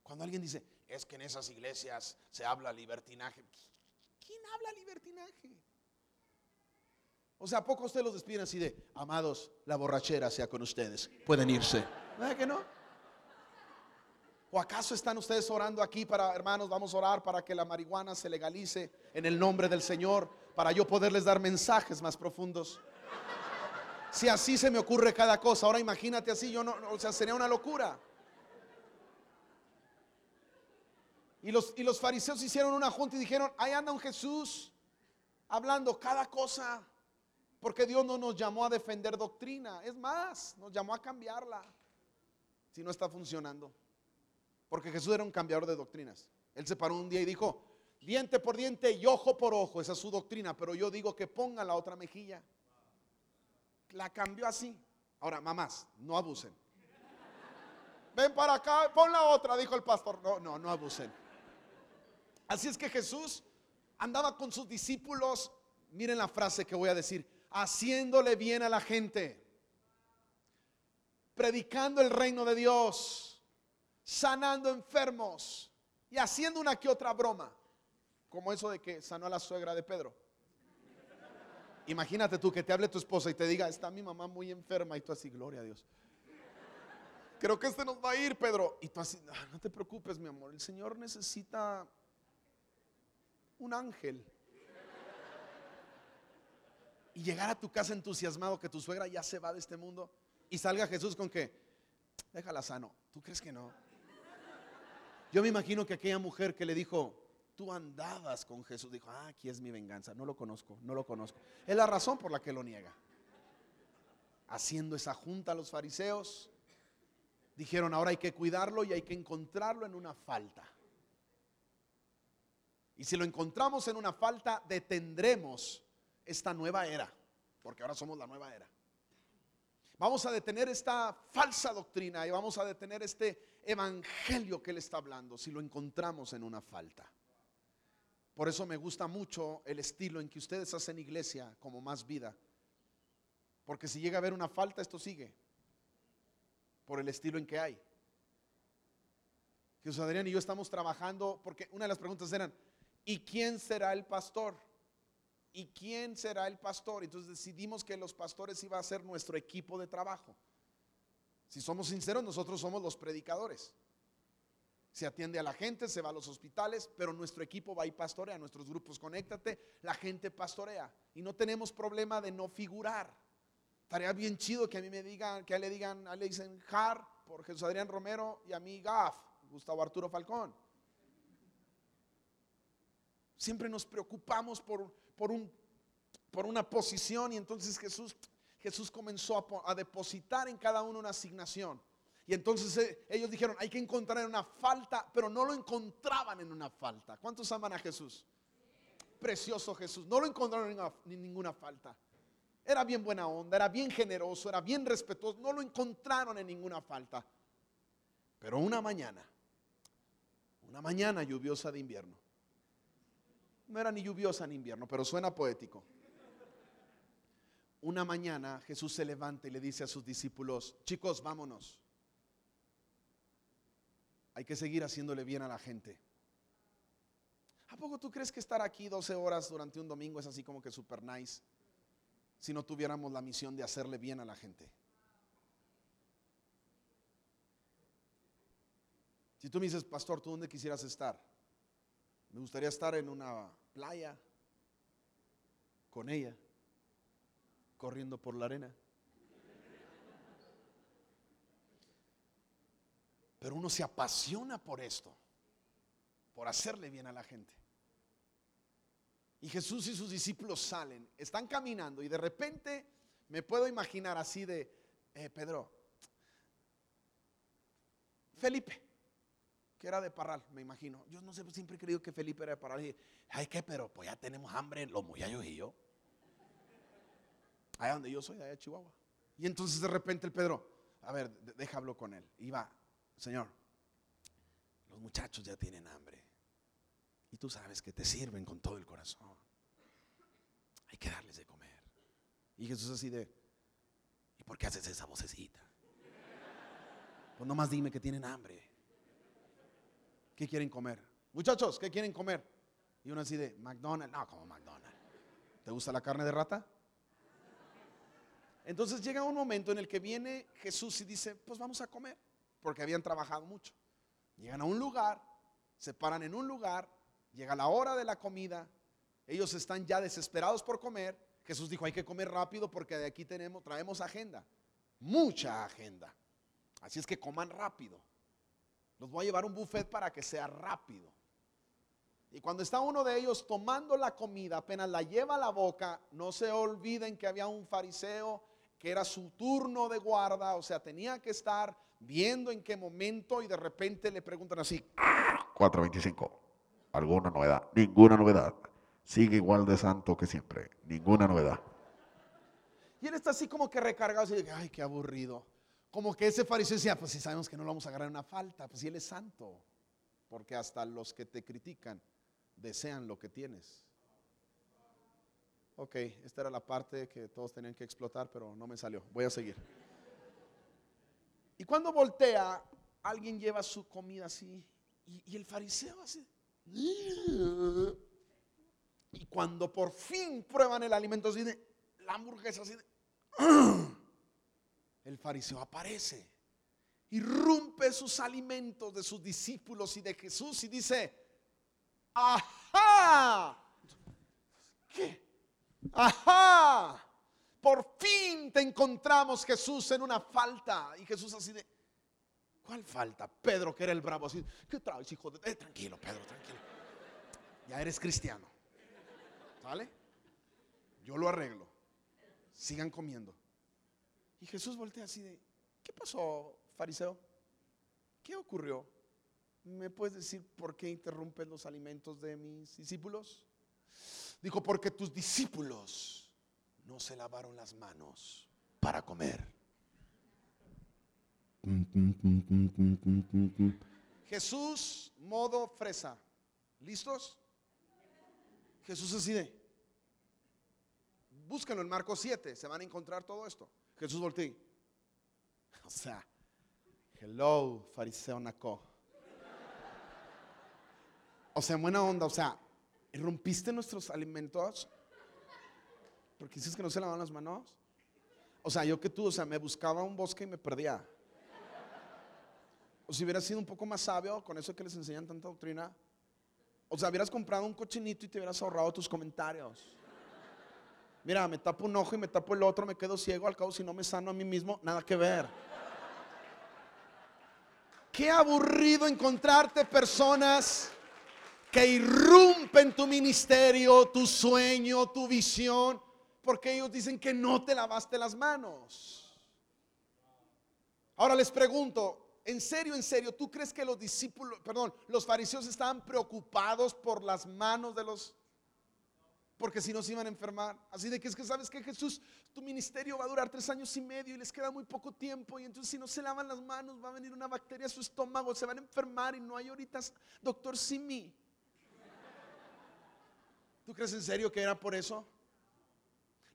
[SPEAKER 2] Cuando alguien dice, es que en esas iglesias se habla libertinaje. ¿Quién habla libertinaje? O sea, ¿a poco ustedes los despiden así de, amados, la borrachera sea con ustedes? Pueden irse. ¿Verdad que no? ¿O acaso están ustedes orando aquí para, hermanos, vamos a orar para que la marihuana se legalice en el nombre del Señor, para yo poderles dar mensajes más profundos? Si así se me ocurre cada cosa, ahora imagínate así, yo no, o sea, sería una locura. Y los, y los fariseos hicieron una junta y dijeron, ahí anda un Jesús hablando cada cosa, porque Dios no nos llamó a defender doctrina, es más, nos llamó a cambiarla, si no está funcionando. Porque Jesús era un cambiador de doctrinas. Él se paró un día y dijo, diente por diente y ojo por ojo, esa es su doctrina, pero yo digo que ponga la otra mejilla. La cambió así. Ahora, mamás, no abusen. Ven para acá, pon la otra, dijo el pastor. No, no, no abusen. Así es que Jesús andaba con sus discípulos, miren la frase que voy a decir, haciéndole bien a la gente, predicando el reino de Dios, sanando enfermos y haciendo una que otra broma, como eso de que sanó a la suegra de Pedro. Imagínate tú que te hable tu esposa y te diga, está mi mamá muy enferma y tú así, gloria a Dios. Creo que este nos va a ir, Pedro. Y tú así, "Ah, no te preocupes, mi amor, el Señor necesita un ángel. Y llegar a tu casa entusiasmado que tu suegra ya se va de este mundo y salga Jesús con que, déjala sano. ¿Tú crees que no? Yo me imagino que aquella mujer que le dijo, tú andabas con Jesús, dijo, ah, aquí es mi venganza, no lo conozco, no lo conozco. Es la razón por la que lo niega. Haciendo esa junta los fariseos, dijeron, ahora hay que cuidarlo y hay que encontrarlo en una falta. Y si lo encontramos en una falta, detendremos esta nueva era, porque ahora somos la nueva era. Vamos a detener esta falsa doctrina y vamos a detener este evangelio que él está hablando si lo encontramos en una falta. Por eso me gusta mucho el estilo en que ustedes hacen iglesia como más vida. Porque si llega a haber una falta, esto sigue. Por el estilo en que hay. Jesús Adrián y yo estamos trabajando porque una de las preguntas eran, ¿y quién será el pastor? ¿Y quién será el pastor? Entonces decidimos que los pastores iba a ser nuestro equipo de trabajo. Si somos sinceros, nosotros somos los predicadores. Se atiende a la gente, se va a los hospitales, pero nuestro equipo va y pastorea, nuestros grupos, conéctate, la gente pastorea. Y no tenemos problema de no figurar. Estaría bien chido que a mí me digan, que a él le digan, a él le dicen Har por Jesús Adrián Romero y a mí Gaf, Gustavo Arturo Falcón. Siempre nos preocupamos por, por, un, por una posición y entonces Jesús, Jesús comenzó a, po- a depositar en cada uno una asignación. Y entonces eh, ellos dijeron, hay que encontrar una falta, pero no lo encontraban en una falta. ¿Cuántos aman a Jesús? Precioso Jesús. No lo encontraron en, en ninguna falta. Era bien buena onda, era bien generoso, era bien respetuoso. No lo encontraron en ninguna falta. Pero una mañana, una mañana lluviosa de invierno. No era ni lluviosa ni invierno, pero suena poético. Una mañana Jesús se levanta y le dice a sus discípulos, chicos, vámonos. Hay que seguir haciéndole bien a la gente. ¿A poco tú crees que estar aquí 12 horas durante un domingo es así como que super nice? Si no tuviéramos la misión de hacerle bien a la gente. Si tú me dices, pastor, ¿tú dónde quisieras estar? Me gustaría estar en una playa con ella, corriendo por la arena. Pero uno se apasiona por esto, por hacerle bien a la gente. Y Jesús y sus discípulos salen, están caminando y de repente me puedo imaginar así de, eh, Pedro, Felipe, que era de Parral, me imagino. Yo no sé, siempre he creído que Felipe era de Parral. Y dije, ay, ¿qué? Pero pues ya tenemos hambre, los muchachos y yo. Allá donde yo soy, allá de Chihuahua. Y entonces de repente el Pedro, a ver, hablo con él. Va, Señor, los muchachos ya tienen hambre. Y tú sabes que te sirven con todo el corazón. Hay que darles de comer. Y Jesús así de, ¿y por qué haces esa vocecita? Pues nomás dime que tienen hambre. ¿Qué quieren comer? Muchachos, ¿qué quieren comer? Y uno así de, McDonald's. No, como McDonald's. ¿Te gusta la carne de rata? Entonces llega un momento en el que viene Jesús y dice, pues vamos a comer, porque habían trabajado mucho. Llegan a un lugar, se paran en un lugar, llega la hora de la comida, ellos están ya desesperados por comer. Jesús dijo, hay que comer rápido porque de aquí tenemos, traemos agenda, mucha agenda. Así es que coman rápido. Los voy a llevar un buffet para que sea rápido. Y cuando está uno de ellos tomando la comida, apenas la lleva a la boca, no se olviden que había un fariseo que era su turno de guarda, o sea, tenía que estar viendo en qué momento y de repente le preguntan así,
[SPEAKER 5] 425. ¿Alguna novedad? Ninguna novedad. Sigue igual de santo que siempre. Ninguna novedad.
[SPEAKER 2] y él está así como que recargado, así ay, qué aburrido. Como que ese fariseo decía, pues si sabemos que no lo vamos a agarrar en una falta, pues si él es santo, porque hasta los que te critican desean lo que tienes. Ok, esta era la parte que todos tenían que explotar, pero no me salió. Voy a seguir. Y cuando voltea, alguien lleva su comida así, y, y el fariseo así. Y cuando por fin prueban el alimento así de, la hamburguesa así de, el fariseo aparece, irrumpe sus alimentos de sus discípulos y de Jesús y dice, ¡ajá! ¿Qué? ¡Ajá! Por fin te encontramos Jesús en una falta. Y Jesús así de, ¿cuál falta? Pedro, que era el bravo, así, ¿qué traes, hijo de... Eh, tranquilo, Pedro, tranquilo. Ya eres cristiano. ¿Sale? Yo lo arreglo. Sigan comiendo. Y Jesús voltea así de, ¿qué pasó, fariseo? ¿Qué ocurrió? ¿Me puedes decir por qué interrumpes los alimentos de mis discípulos? Dijo, porque tus discípulos no se lavaron las manos para comer. Jesús, modo fresa. ¿Listos? Jesús así de, búsquenlo en Marcos 7, se van a encontrar todo esto. Jesús voltea. O sea, hello, fariseo naco. O sea, en buena onda, o sea, rompiste nuestros alimentos porque dices que no se lavan las manos. O sea, yo que tú, o sea, me buscaba un bosque y me perdía. O si hubieras sido un poco más sabio con eso que les enseñan tanta doctrina. O sea, hubieras comprado un cochinito y te hubieras ahorrado tus comentarios. Mira, me tapo un ojo y me tapo el otro, me quedo ciego, al cabo si no me sano a mí mismo, nada que ver. Qué aburrido encontrarte personas que irrumpen tu ministerio, tu sueño, tu visión, porque ellos dicen que no te lavaste las manos. Ahora les pregunto, en serio, en serio, ¿tú crees que los discípulos, perdón, los fariseos estaban preocupados por las manos de los porque si no se iban a enfermar. Así de que es que sabes que Jesús, tu ministerio va a durar tres años y medio y les queda muy poco tiempo y entonces si no se lavan las manos va a venir una bacteria a su estómago, se van a enfermar y no hay ahorita doctor Simi. ¿Tú crees en serio que era por eso?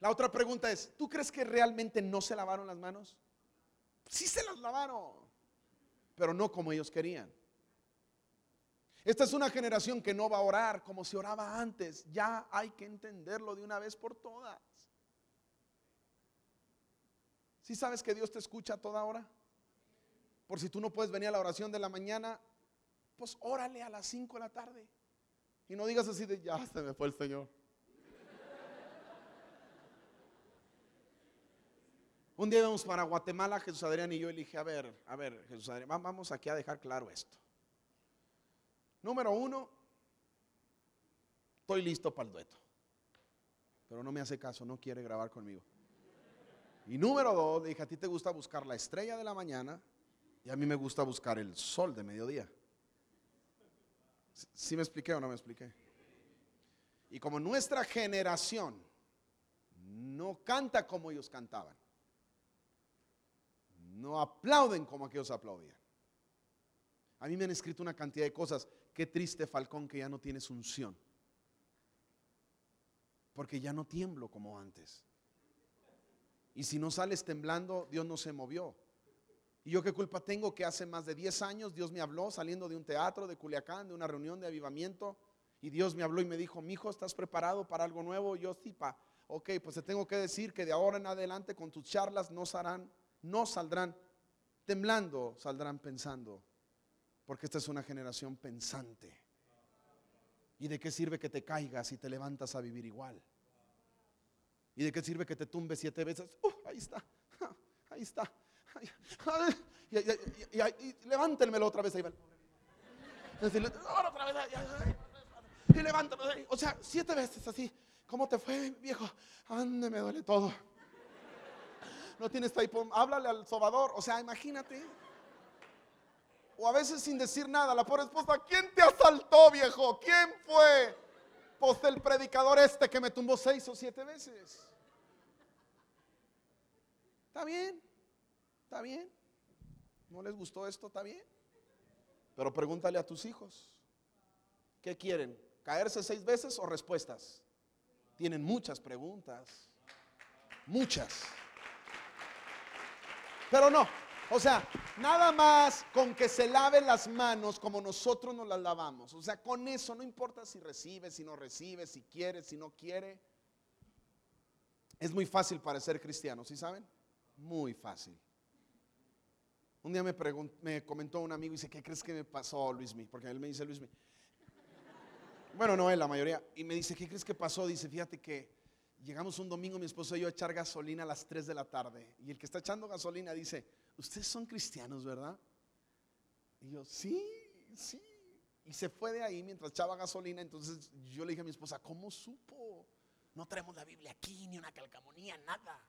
[SPEAKER 2] La otra pregunta es, ¿tú crees que realmente no se lavaron las manos? Sí se las lavaron, pero no como ellos querían. Esta es una generación que no va a orar como se oraba antes. Ya hay que entenderlo de una vez por todas. Si sabes que Dios te escucha a toda hora? Por si tú no puedes venir a la oración de la mañana, pues órale a las 5 de la tarde. Y no digas así de, ya se me fue el Señor. Un día íbamos para Guatemala, Jesús Adrián y yo, y dije, a ver, a ver, Jesús Adrián, vamos aquí a dejar claro esto. Número uno, estoy listo para el dueto. Pero no me hace caso, no quiere grabar conmigo. Y número dos, le dije, a ti te gusta buscar la estrella de la mañana y a mí me gusta buscar el sol de mediodía. ¿Sí me expliqué o no me expliqué? Y como nuestra generación no canta como ellos cantaban, no aplauden como aquellos aplaudían. A mí me han escrito una cantidad de cosas. Qué triste, Falcón, que ya no tienes unción. Porque ya no tiemblo como antes. Y si no sales temblando, Dios no se movió. ¿Y yo qué culpa tengo que hace más de 10 años Dios me habló saliendo de un teatro de Culiacán, de una reunión de avivamiento? Y Dios me habló y me dijo, mi hijo, ¿estás preparado para algo nuevo? yo, sí, pa. Ok, pues te tengo que decir que de ahora en adelante con tus charlas no, no saldrán temblando, saldrán pensando. Porque esta es una generación pensante. ¿Y de qué sirve que te caigas y te levantas a vivir igual? ¿Y de qué sirve que te tumbes siete veces? Uh, ahí está, ahí está. Y, y, levántenmelo otra vez ahí va. Y levántalo. O sea, siete veces así. ¿Cómo te fue, viejo? Ande, me duele todo. No tienes taipón. Háblale al sobador. O sea, imagínate o a veces sin decir nada, la pobre esposa, ¿quién te asaltó, viejo? ¿Quién fue? Pues el predicador este que me tumbó seis o siete veces. Está bien, está bien. ¿No les gustó esto? Está bien. Pero pregúntale a tus hijos, ¿qué quieren? ¿Caerse seis veces o respuestas? Tienen muchas preguntas, muchas. Pero no, o sea, nada más con que se lave las manos como nosotros nos las lavamos. O sea, con eso no importa si recibe, si no recibe, si quiere, si no quiere. Es muy fácil parecer cristiano, ¿sí saben? Muy fácil. Un día me, me comentó un amigo y dice, ¿qué crees que me pasó, Luismi? Porque él me dice, Luismi. Bueno, no él, la mayoría. Y me dice, ¿qué crees que pasó? Dice, fíjate que llegamos un domingo, mi esposo y yo, a echar gasolina a las 3 de la tarde. Y el que está echando gasolina dice, ustedes son cristianos, ¿verdad? Y yo, sí, sí. Y se fue de ahí mientras echaba gasolina. Entonces yo le dije a mi esposa, ¿cómo supo? No traemos la Biblia aquí, ni una calcamonía, nada.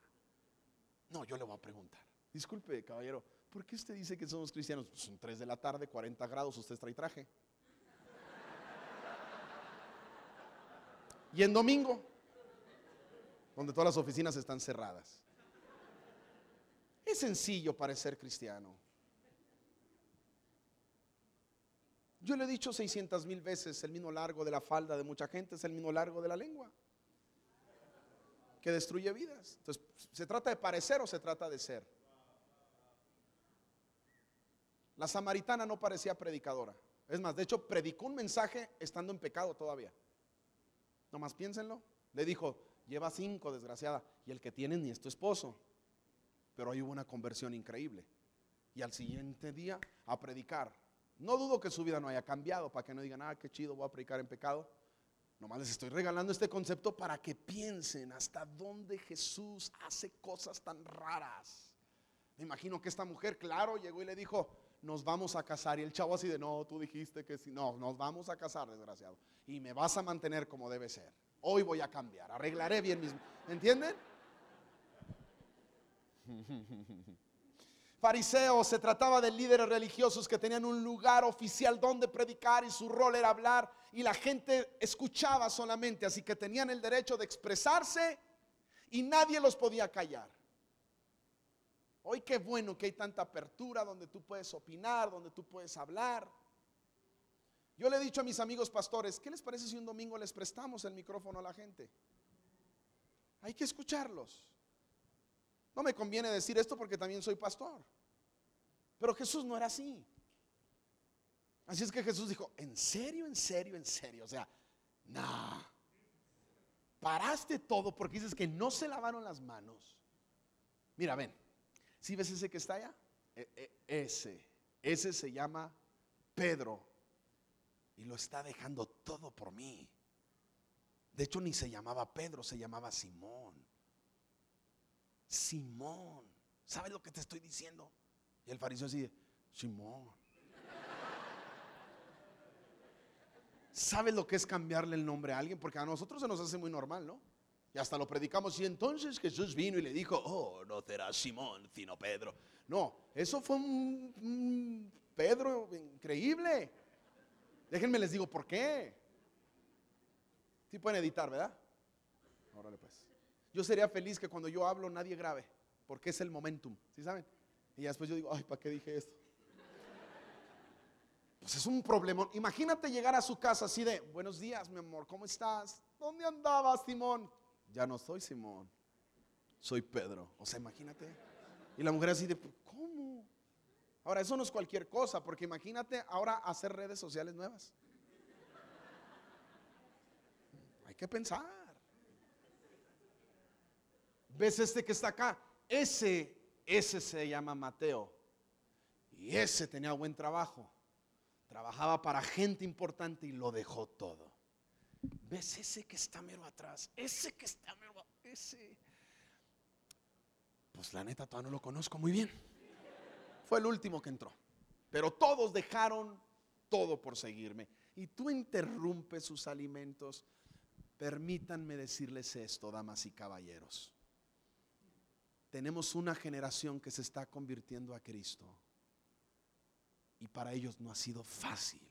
[SPEAKER 2] No, yo le voy a preguntar. Disculpe, caballero, ¿por qué usted dice que somos cristianos? Pues son 3 de la tarde, 40 grados, usted trae traje. Y en domingo, donde todas las oficinas están cerradas. Es sencillo parecer cristiano. Yo le he dicho 600 mil veces, el mismo largo de la falda de mucha gente es el mismo largo de la lengua, que destruye vidas. Entonces, ¿se trata de parecer o se trata de ser? La samaritana no parecía predicadora. Es más, de hecho, predicó un mensaje estando en pecado todavía. Nomás piénsenlo. Le dijo, lleva cinco, desgraciada, y el que tiene ni es tu esposo. Pero ahí hubo una conversión increíble. Y al siguiente día a predicar. No dudo que su vida no haya cambiado, para que no digan, ah, qué chido, voy a predicar en pecado. Nomás les estoy regalando este concepto para que piensen hasta dónde Jesús hace cosas tan raras. Me imagino que esta mujer, claro, llegó y le dijo, nos vamos a casar. Y el chavo así de, no, tú dijiste que sí, no, nos vamos a casar, desgraciado. Y me vas a mantener como debe ser. Hoy voy a cambiar, arreglaré bien mis... ¿Entienden? Fariseos, se trataba de líderes religiosos que tenían un lugar oficial donde predicar y su rol era hablar y la gente escuchaba solamente, así que tenían el derecho de expresarse y nadie los podía callar. Hoy qué bueno que hay tanta apertura donde tú puedes opinar, donde tú puedes hablar. Yo le he dicho a mis amigos pastores, ¿qué les parece si un domingo les prestamos el micrófono a la gente? Hay que escucharlos. No me conviene decir esto porque también soy pastor. Pero Jesús no era así. Así es que Jesús dijo, en serio, en serio, en serio. O sea, nah. Paraste todo porque dices que no se lavaron las manos. Mira, ven. Si ves ese que está allá? E- e- ese. Ese se llama Pedro. Y lo está dejando todo por mí. De hecho, ni se llamaba Pedro, se llamaba Simón. Simón. ¿Sabes lo que te estoy diciendo? Y el fariseo así, Simón. ¿Sabes lo que es cambiarle el nombre a alguien? Porque a nosotros se nos hace muy normal, ¿no? Y hasta lo predicamos y entonces Jesús vino y le dijo, oh, no será Simón, sino Pedro. No, eso fue un, un Pedro increíble. Déjenme les digo por qué. Sí pueden editar, ¿verdad? Órale pues. Yo sería feliz que cuando yo hablo nadie grabe, porque es el momentum, ¿sí saben? Y después yo digo, ay, ¿para qué dije esto? Pues es un problema. Imagínate llegar a su casa así de, buenos días, mi amor, ¿cómo estás? ¿Dónde andabas, Simón? Ya no soy Simón, soy Pedro. O sea, imagínate. Y la mujer así de, ¿cómo? Ahora, eso no es cualquier cosa, porque imagínate ahora hacer redes sociales nuevas. Hay que pensar. ¿Ves este que está acá? Ese, ese se llama Mateo. Y ese tenía buen trabajo. Trabajaba para gente importante y lo dejó todo. ¿Ves ese que está mero atrás? Ese que está mero ese. Pues la neta todavía no lo conozco muy bien. Fue el último que entró. Pero todos dejaron todo por seguirme. Y tú interrumpes sus alimentos. Permítanme decirles esto, damas y caballeros. Tenemos una generación que se está convirtiendo a Cristo. Y para ellos no ha sido fácil.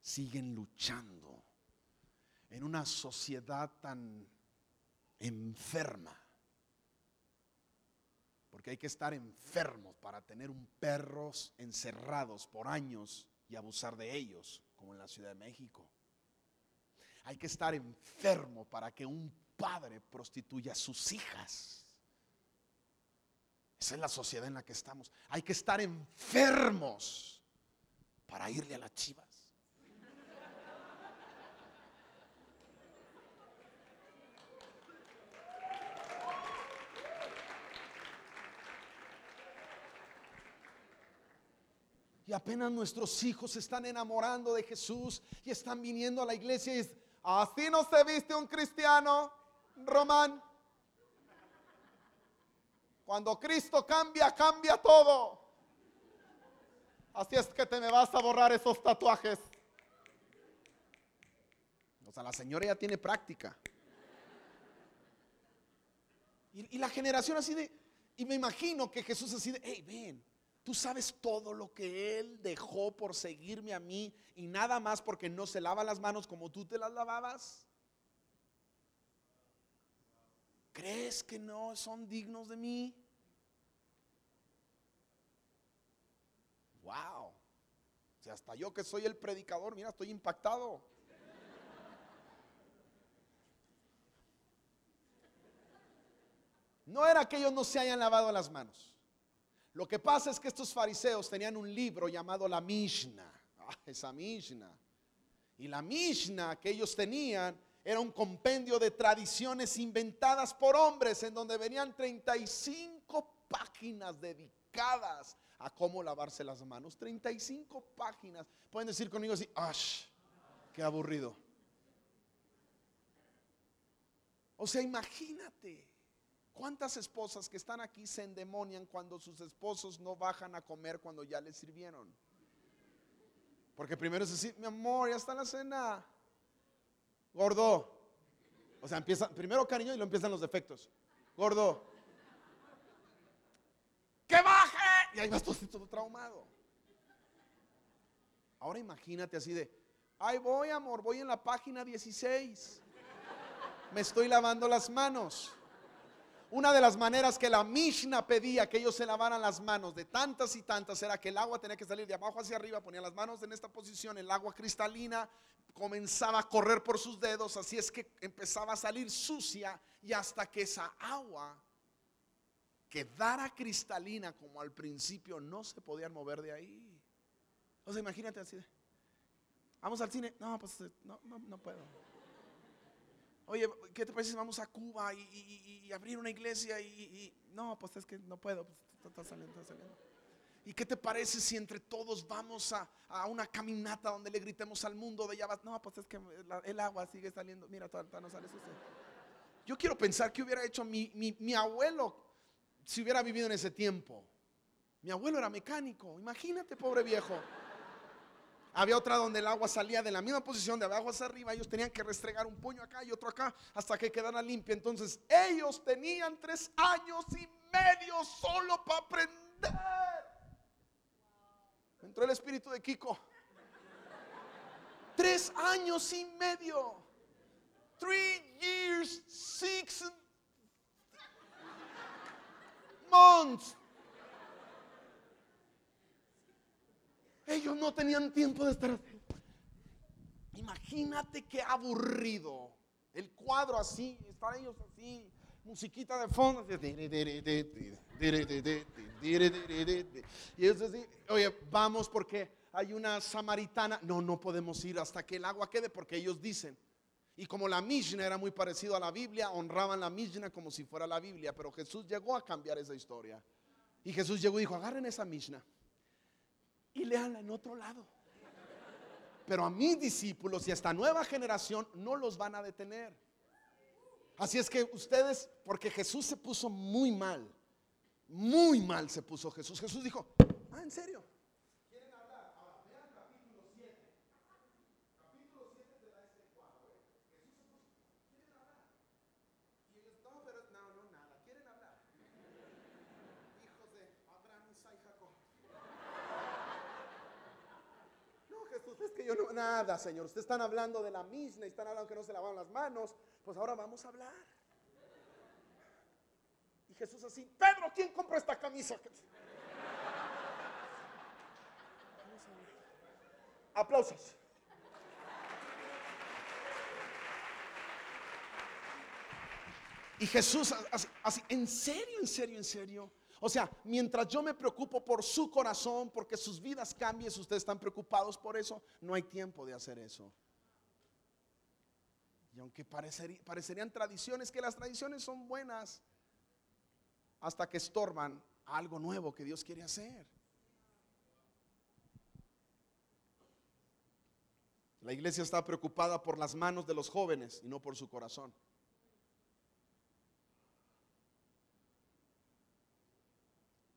[SPEAKER 2] Siguen luchando en una sociedad tan enferma. Porque hay que estar enfermos para tener un perros encerrados por años y abusar de ellos, como en la Ciudad de México. Hay que estar enfermo para que un padre prostituya a sus hijas. Esa es la sociedad en la que estamos. Hay que estar enfermos para irle a las chivas. Y apenas nuestros hijos se están enamorando de Jesús y están viniendo a la iglesia y es, así no se viste un cristiano, Román. Cuando Cristo cambia, cambia todo. Así es que te me vas a borrar esos tatuajes. O sea, la señora ya tiene práctica. Y, la generación así de, y me imagino que Jesús así de, hey, ven, tú sabes todo lo que Él dejó por seguirme a mí y nada más porque no se lava las manos como tú te las lavabas. ¿Crees que no son dignos de mí? Wow. O sea, hasta yo que soy el predicador, mira, estoy impactado. No era que ellos no se hayan lavado las manos. Lo que pasa es que estos fariseos tenían un libro llamado la Mishnah. Ah, esa Mishnah. Y la Mishnah que ellos tenían era un compendio de tradiciones inventadas por hombres en donde venían 35 páginas dedicadas a cómo lavarse las manos. 35 páginas. Pueden decir conmigo así, ¡ash! ¡Qué aburrido! O sea, imagínate cuántas esposas que están aquí se endemonian cuando sus esposos no bajan a comer cuando ya les sirvieron. Porque primero es decir, mi amor, ya está la cena. Gordo. O sea, empieza primero cariño y lo empiezan los defectos. Gordo. ¡Que baje! Y ahí vas todo, todo traumado. Ahora imagínate así de, ay voy amor, voy en la página 16. Me estoy lavando las manos. Una de las maneras que la Mishnah pedía que ellos se lavaran las manos de tantas y tantas era que el agua tenía que salir de abajo hacia arriba, ponían las manos en esta posición, el agua cristalina comenzaba a correr por sus dedos, así es que empezaba a salir sucia y hasta que esa agua quedara cristalina como al principio no se podían mover de ahí. O sea, imagínate así. Vamos al cine. No, pues no, no, no puedo. Oye, ¿qué te parece si vamos a Cuba y, abrir una iglesia? Y, no, pues es que no puedo, pues está saliendo, está saliendo. ¿Y qué te parece si entre todos vamos a, una caminata donde le gritemos al mundo de va? No, pues es que el agua sigue saliendo. Mira, todavía no sale eso. Yo quiero pensar que hubiera hecho mi, mi abuelo si hubiera vivido en ese tiempo. Mi abuelo era mecánico. Imagínate, pobre viejo. Había otra donde el agua salía de la misma posición, de abajo hacia arriba. Ellos tenían que restregar un puño acá y otro acá hasta que quedara limpia. Entonces ellos tenían tres años y medio solo para aprender. Entró el espíritu de Kiko. Tres años y medio. Three years, six months. Ellos no tenían tiempo de estar así. Imagínate qué aburrido. El cuadro así, estar ellos así, musiquita de fondo. Y ellos así, oye, vamos porque hay una samaritana. No, no podemos ir hasta que el agua quede porque ellos dicen. Y como la Mishnah era muy parecido a la Biblia, honraban la Mishnah como si fuera la Biblia. Pero Jesús llegó a cambiar esa historia. Y Jesús llegó y dijo, agarren esa Mishnah y leanla en otro lado. Pero a mis discípulos y a esta nueva generación no los van a detener. Así es que ustedes, porque Jesús se puso muy mal, muy mal se puso Jesús. Jesús dijo, ah, ¿en serio? no, nada, Señor. Ustedes están hablando de la misma y están hablando que no se lavaron las manos. Pues ahora vamos a hablar. Y Jesús así, Pedro, ¿quién compró esta camisa? Aplausos. Y Jesús así, en serio, en serio, en serio. O sea, mientras yo me preocupo por su corazón, porque sus vidas cambien, si ustedes están preocupados por eso, no hay tiempo de hacer eso. Y aunque parecerían tradiciones, que las tradiciones son buenas, hasta que estorban algo nuevo que Dios quiere hacer. La iglesia está preocupada por las manos de los jóvenes y no por su corazón.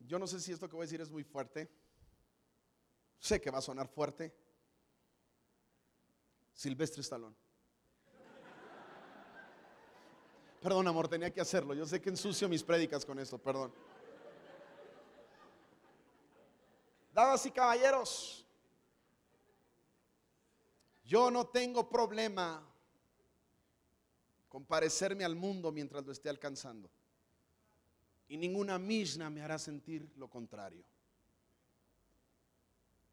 [SPEAKER 2] Yo no sé si esto que voy a decir es muy fuerte. Sé que va a sonar fuerte. Silvestre Stallone. Perdón, amor, tenía que hacerlo. Yo sé que ensucio mis prédicas con esto, perdón. Damas y caballeros, yo no tengo problema con parecerme al mundo mientras lo esté alcanzando. Y ninguna misna me hará sentir lo contrario.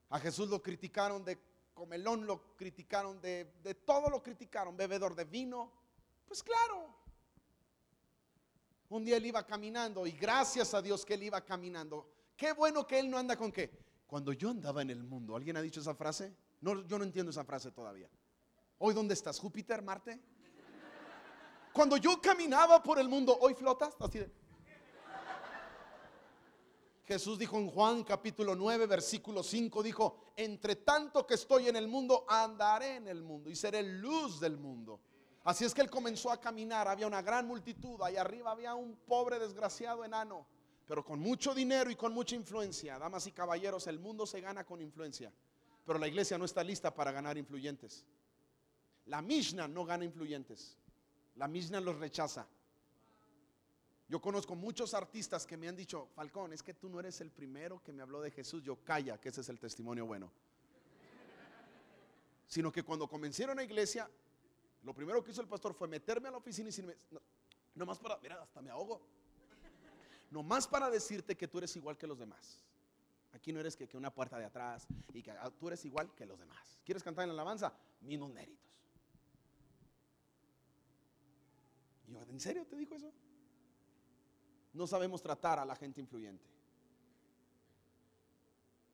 [SPEAKER 2] A Jesús lo criticaron de comelón, lo criticaron de, de todo, lo criticaron, bebedor de vino. Pues claro. Un día él iba caminando y gracias a Dios que él iba caminando. Qué bueno que él no anda con qué. Cuando yo andaba en el mundo, ¿alguien ha dicho esa frase? No, yo no entiendo esa frase todavía. Hoy, ¿dónde estás? ¿Júpiter, Marte? Cuando yo caminaba por el mundo, ¿hoy flotas? Así de. Jesús dijo en Juan capítulo 9, versículo 5, dijo, entre tanto que estoy en el mundo, andaré en el mundo y seré luz del mundo. Así es que él comenzó a caminar, había una gran multitud, ahí arriba había un pobre desgraciado enano, pero con mucho dinero y con mucha influencia. Damas y caballeros, el mundo se gana con influencia, pero la iglesia no está lista para ganar influyentes. La Mishnah no gana influyentes, la Mishnah los rechaza. Yo conozco muchos artistas que me han dicho, Falcón, es que tú no eres el primero que me habló de Jesús. Yo calla, que ese es el testimonio bueno. Sino que cuando comenzaron a iglesia, lo primero que hizo el pastor fue meterme a la oficina y decirme, no, más para, mira, hasta me ahogo. No más para decirte que tú eres igual que los demás. Aquí no eres que, que una puerta de atrás y que ah, tú eres igual que los demás. ¿Quieres cantar en la alabanza? Mismos méritos. Y yo, ¿en serio te dijo eso? No sabemos tratar a la gente influyente.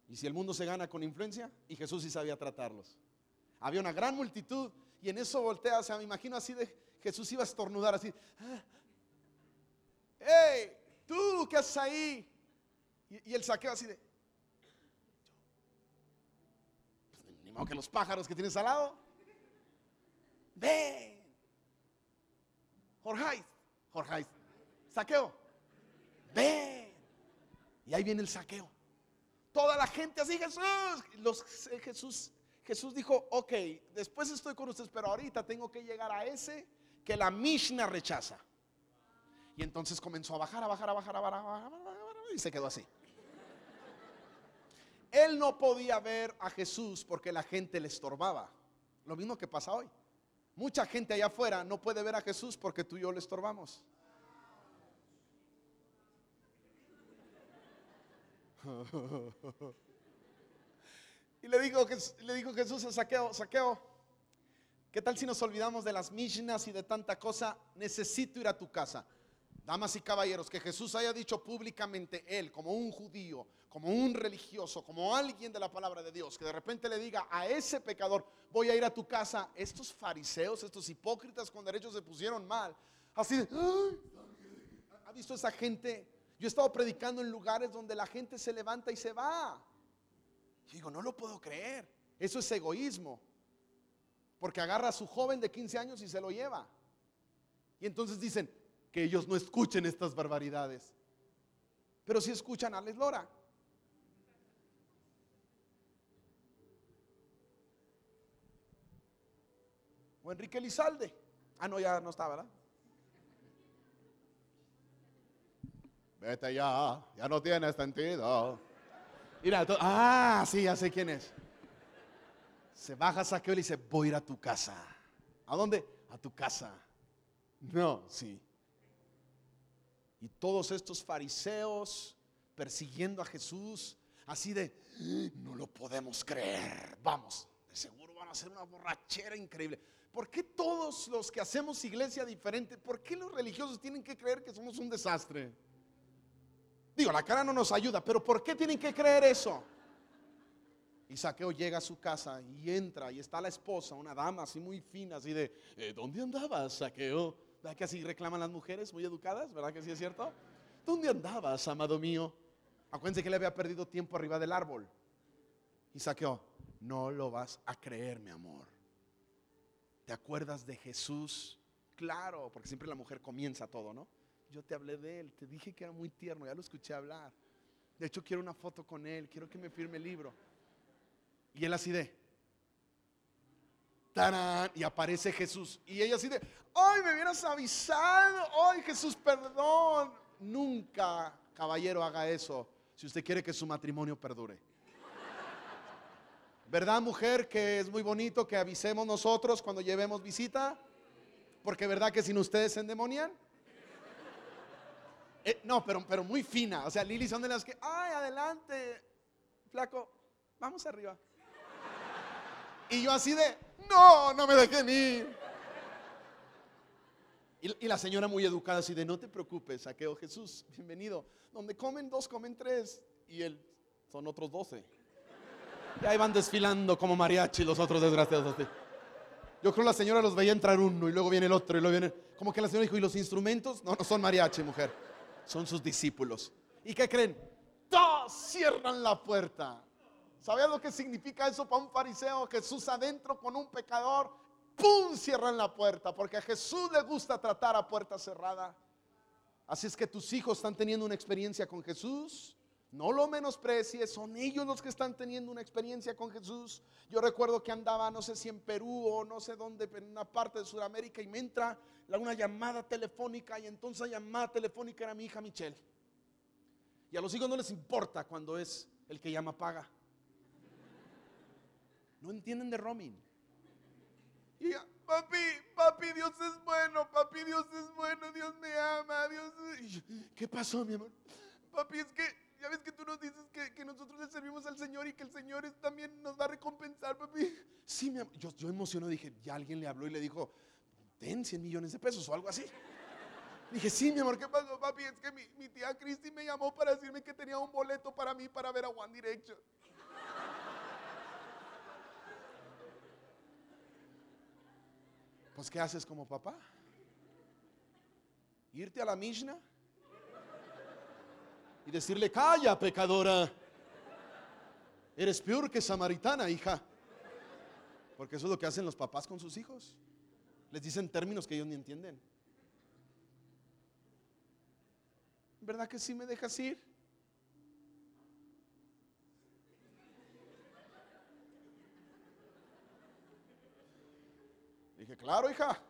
[SPEAKER 2] Y si el mundo se gana con influencia, y Jesús sí sabía tratarlos. Había una gran multitud y en eso voltea, o sea, me imagino así de Jesús iba a estornudar así. ¡Hey! ¿Tú qué haces ahí? Y, el saqueo así de. Pues, ni modo que los pájaros que tienes al lado. Ven. Jorge, Jorge, saqueo ven. Y ahí viene el saqueo. Toda la gente así, Jesús. Eh, Jesús, Jesús dijo, ok, después estoy con ustedes, pero ahorita tengo que llegar a ese que la Mishnah rechaza. Y entonces comenzó a bajar, a bajar, a bajar, a bajar, a bajar, y se quedó así. Él no podía ver a Jesús porque la gente le estorbaba. Lo mismo que pasa hoy. Mucha gente allá afuera no puede ver a Jesús porque tú y yo le estorbamos. y le dijo, le Jesús Saqueo, Saqueo, ¿qué tal si nos olvidamos de las Mishnas y de tanta cosa? Necesito ir a tu casa. Damas y caballeros, que Jesús haya dicho públicamente, él, como un judío, como un religioso, como alguien de la palabra de Dios, que de repente le diga a ese pecador, voy a ir a tu casa, estos fariseos, estos hipócritas con derechos se pusieron mal. Así de, ¿ha visto esa gente yo he estado predicando en lugares donde la gente se levanta y se va. Y digo, no lo puedo creer. Eso es egoísmo. Porque agarra a su joven de 15 años y se lo lleva. Y entonces dicen que ellos no escuchen estas barbaridades. Pero si escuchan a Les Lora. O Enrique Lizalde. Ah, no, ya no está, ¿verdad? Vete ya, ya no tiene sentido. Mira, ah, sí, ya sé quién es. Se baja Saqueo y le dice, voy a ir a tu casa. ¿A dónde? A tu casa. No, sí. Y todos estos fariseos persiguiendo a Jesús, así de, no lo podemos creer. Vamos, de seguro van a hacer una borrachera increíble. ¿Por qué todos los que hacemos iglesia diferente, por qué los religiosos tienen que creer que somos un desastre? Digo, la cara no nos ayuda, pero ¿por qué tienen que creer eso? Y Saqueo llega a su casa y entra y está la esposa, una dama así muy fina, así de, eh, ¿dónde andabas, Saqueo? ¿Verdad que así reclaman las mujeres muy educadas? ¿Verdad que sí es cierto? ¿Dónde andabas, amado mío? Acuérdense que le había perdido tiempo arriba del árbol. Y Saqueo, no lo vas a creer, mi amor. ¿Te acuerdas de Jesús? Claro, porque siempre la mujer comienza todo, ¿no? Yo te hablé de él, te dije que era muy tierno, ya lo escuché hablar. De hecho, quiero una foto con él, quiero que me firme el libro. Y él así de, ¡tarán! Y aparece Jesús. Y ella así de, ¡ay, me hubieras avisado! ¡ay, Jesús, perdón! Nunca, caballero, haga eso si usted quiere que su matrimonio perdure. ¿Verdad, mujer, que es muy bonito que avisemos nosotros cuando llevemos visita? Porque verdad que sin ustedes se endemonian. Eh, no, pero, pero muy fina. O sea, Lili son de las que, ay, adelante, flaco. vamos arriba. Y yo así de, no, no me dejen ir. Y, la señora muy educada así de, no te preocupes, saqueo Jesús, bienvenido. Donde comen dos, comen tres. Y él, son otros doce. Y ahí van desfilando como mariachi los otros desgraciados. así. Yo creo que la señora los veía entrar uno y luego viene el otro y luego viene... Como que la señora dijo, ¿y los instrumentos? No, no son mariachi, mujer. Son sus discípulos. ¿Y qué creen? Todos cierran la puerta. ¿Sabías lo que significa eso para un fariseo? Jesús adentro con un pecador. ¡Pum! Cierran la puerta. Porque a Jesús le gusta tratar a puerta cerrada. Así es que tus hijos están teniendo una experiencia con Jesús. No lo menosprecies, son ellos los que están teniendo una experiencia con Jesús. Yo recuerdo que andaba, no sé si en Perú o no sé dónde, en una parte de Sudamérica y me entra una llamada telefónica y entonces la llamada telefónica era mi hija Michelle. Y a los hijos no les importa cuando es el que llama paga. No entienden de roaming. Y papi, papi, Dios es bueno, papi, Dios es bueno, Dios me ama, Dios... ¿Qué pasó, mi amor? Papi, es que ya ves que tú nos dices que, que nosotros le servimos al Señor y que el Señor también nos va a recompensar, papi. Sí, mi amor. Yo, yo dije, ya alguien le habló y le dijo, ten 100 millones de pesos o algo así. Dije, sí, mi amor, ¿qué pasó, papi? Es que mi, mi tía Cristi me llamó para decirme que tenía un boleto para mí para ver a One Direction. Pues, ¿qué haces como papá? Irte a la Mishnah y decirle, calla, pecadora. Eres peor que samaritana, hija. Porque eso es lo que hacen los papás con sus hijos. Les dicen términos que ellos ni entienden. ¿Verdad que sí me dejas ir? Dije, claro, hija.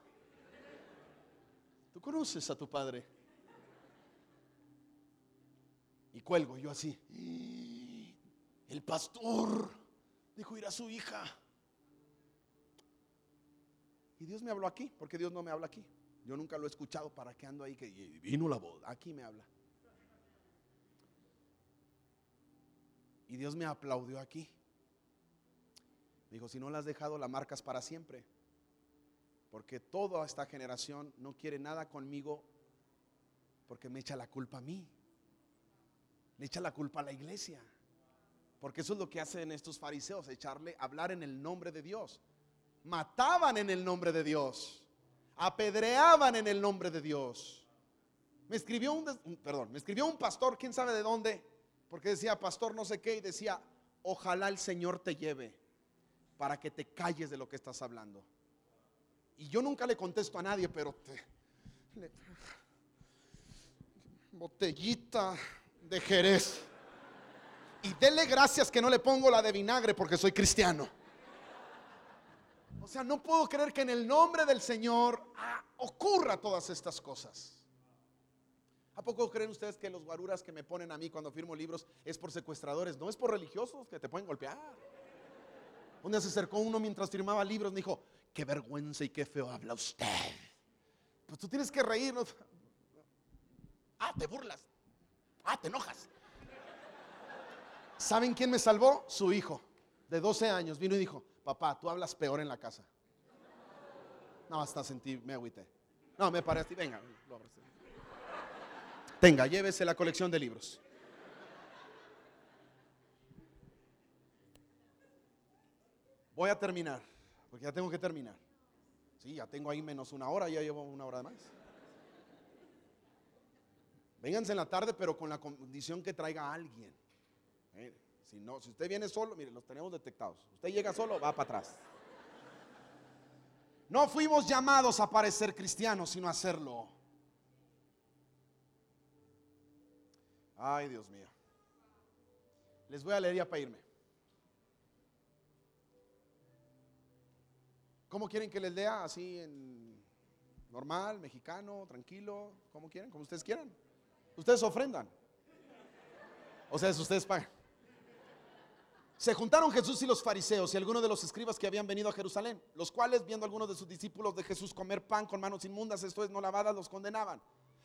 [SPEAKER 2] Tú conoces a tu padre. Y cuelgo yo así. El pastor dijo ir a su hija. Y Dios me habló aquí, porque Dios no me habla aquí. Yo nunca lo he escuchado, ¿para qué ando ahí? Que vino la voz, aquí me habla. Y Dios me aplaudió aquí. Me dijo, si no la has dejado, la marcas para siempre. Porque toda esta generación no quiere nada conmigo porque me echa la culpa a mí. Le echa la culpa a la iglesia. Porque eso es lo que hacen estos fariseos, echarle, hablar en el nombre de Dios. Mataban en el nombre de Dios. Apedreaban en el nombre de Dios. Me escribió un, perdón, me escribió un pastor, quién sabe de dónde, porque decía pastor no sé qué y decía, ojalá el Señor te lleve para que te calles de lo que estás hablando. Y yo nunca le contesto a nadie, pero te, le- botellita de Jerez. Y dele gracias que no le pongo la de vinagre porque soy cristiano. O sea, no puedo creer que en el nombre del Señor ah, ocurra todas estas cosas. ¿A poco creen ustedes que los guaruras que me ponen a mí cuando firmo libros es por secuestradores? No es por religiosos que te pueden golpear. Un día se acercó uno mientras firmaba libros, me dijo, qué vergüenza y qué feo habla usted. Pues tú tienes que reírnos. Ah, te burlas. Ah, te enojas. ¿Saben quién me salvó? Su hijo, de 12 años, vino y dijo, papá, tú hablas peor en la casa. No, hasta sentí, me agüité. No, me paré así, venga, lo. Tenga, llévese la colección de libros. Voy a terminar, porque ya tengo que terminar. Sí, ya tengo ahí menos una hora, ya llevo una hora más. Vénganse en la tarde, pero con la condición que traiga a alguien. Eh, Si no, si usted viene solo, mire, los tenemos detectados. Usted llega solo, va para atrás. No fuimos llamados a parecer cristianos, sino a hacerlo. Ay, Dios mío. Les voy a leer ya para irme. ¿Cómo quieren que les lea? Así en normal, mexicano, tranquilo, ¿cómo quieren? Como ustedes quieran. Ustedes ofrendan. O sea, ustedes pagan. Se juntaron Jesús y los fariseos y algunos de los escribas que habían venido a Jerusalén, los cuales, viendo a algunos de sus discípulos de Jesús comer pan con manos inmundas, esto es, no lavadas, los condenaban.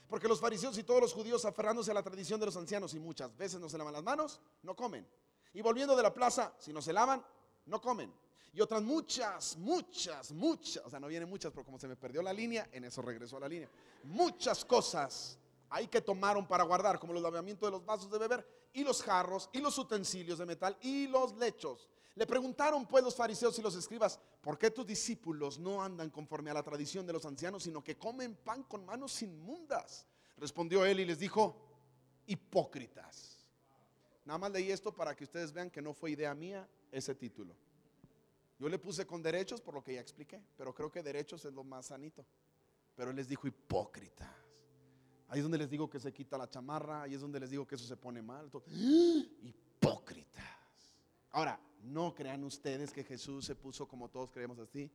[SPEAKER 2] Porque los fariseos y todos los judíos, aferrándose a la tradición de los ancianos y muchas veces no se lavan las manos, no comen. Y volviendo de la plaza, si no se lavan, no comen. Y otras muchas, muchas, muchas, o sea, no vienen muchas, pero como se me perdió la línea, en eso regresó a la línea. Muchas cosas hay que tomaron para guardar, como los lavamientos de los vasos de beber, y los jarros, y los utensilios de metal, y los lechos. Le preguntaron pues los fariseos y los escribas, ¿por qué tus discípulos no andan conforme a la tradición de los ancianos, sino que comen pan con manos inmundas? Respondió él y les dijo, hipócritas. Nada más leí esto para que ustedes vean que no fue idea mía ese título. Yo le puse con derechos por lo que ya expliqué, pero creo que derechos es lo más sanito. Pero él les dijo hipócritas. Ahí es donde les digo que se quita la chamarra, ahí es donde les digo que eso se pone mal. Hipócritas. Ahora, no crean ustedes que Jesús se puso como todos creemos así,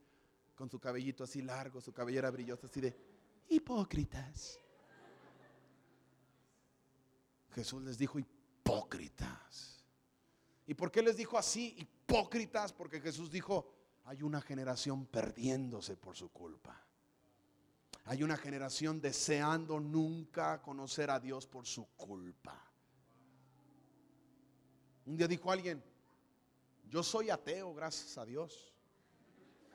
[SPEAKER 2] con su cabellito así largo, su cabellera brillosa así de hipócritas. Jesús les dijo hipócritas. ¿Y por qué les dijo así hipócritas? Porque Jesús dijo, hay una generación perdiéndose por su culpa. Hay una generación deseando nunca conocer a Dios por su culpa. Un día dijo alguien, yo soy ateo, gracias a Dios.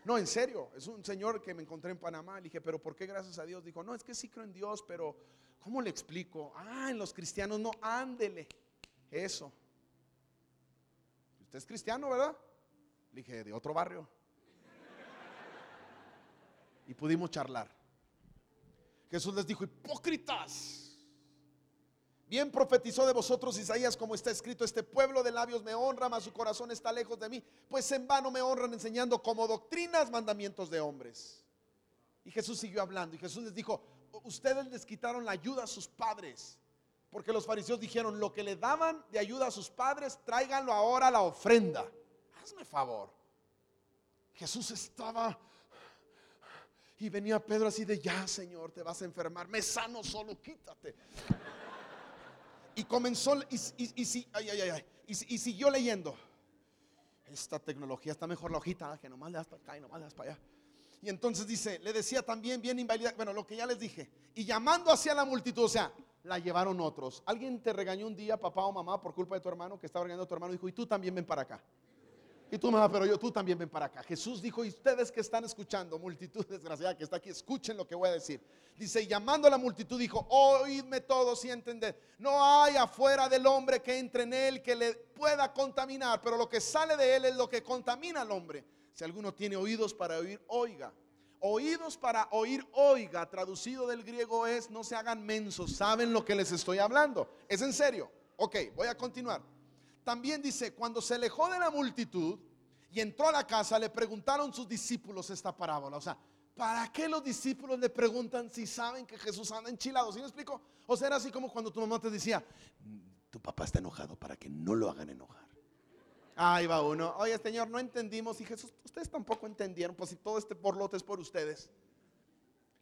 [SPEAKER 2] No, en serio, es un señor que me encontré en Panamá. Le dije, pero ¿por qué gracias a Dios? Dijo, no, es que sí creo en Dios, pero ¿cómo le explico? Ah, en los cristianos no, ándele. Eso. Usted es cristiano, ¿verdad? Le dije, de otro barrio. Y pudimos charlar. Jesús les dijo, hipócritas. Bien profetizó de vosotros Isaías como está escrito, este pueblo de labios me honra, mas su corazón está lejos de mí, pues en vano me honran enseñando como doctrinas mandamientos de hombres. Y Jesús siguió hablando y Jesús les dijo, ustedes les quitaron la ayuda a sus padres, porque los fariseos dijeron, lo que le daban de ayuda a sus padres, tráiganlo ahora a la ofrenda. Hazme favor. Jesús estaba y venía Pedro así de, ya Señor, te vas a enfermar, me sano solo, quítate. Y comenzó, y, y, y, ay, ay, ay, y, siguió leyendo. Esta tecnología está mejor la hojita, que nomás le das para acá y nomás le das para allá. Y entonces dice, le decía también bien invalida, bueno, lo que ya les dije. Y llamando hacia la multitud, o sea, la llevaron otros. ¿Alguien te regañó un día, papá o mamá, por culpa de tu hermano, que estaba regañando a tu hermano? Dijo, y tú también ven para acá. Y tú, mamá, pero yo, tú también ven para acá. Jesús dijo, y ustedes que están escuchando, multitud desgraciada que está aquí, escuchen lo que voy a decir. Dice, y llamando a la multitud, dijo, oídme todos y entended. No hay afuera del hombre que entre en él que le pueda contaminar, pero lo que sale de él es lo que contamina al hombre. Si alguno tiene oídos para oír, oiga. Oídos para oír, oiga, traducido del griego es, no se hagan mensos, saben lo que les estoy hablando. Es en serio. Ok, voy a continuar. También dice, cuando se alejó de la multitud y entró a la casa, le preguntaron sus discípulos esta parábola. O sea, ¿para qué los discípulos le preguntan si saben que Jesús anda enchilado? ¿Sí me explico? O sea, era así como cuando tu mamá te decía,
[SPEAKER 4] Tu papá está enojado para que no lo hagan enojar.
[SPEAKER 2] ahí va uno, oye Señor, no entendimos y Jesús, ustedes tampoco entendieron, pues si todo este porlote es por ustedes.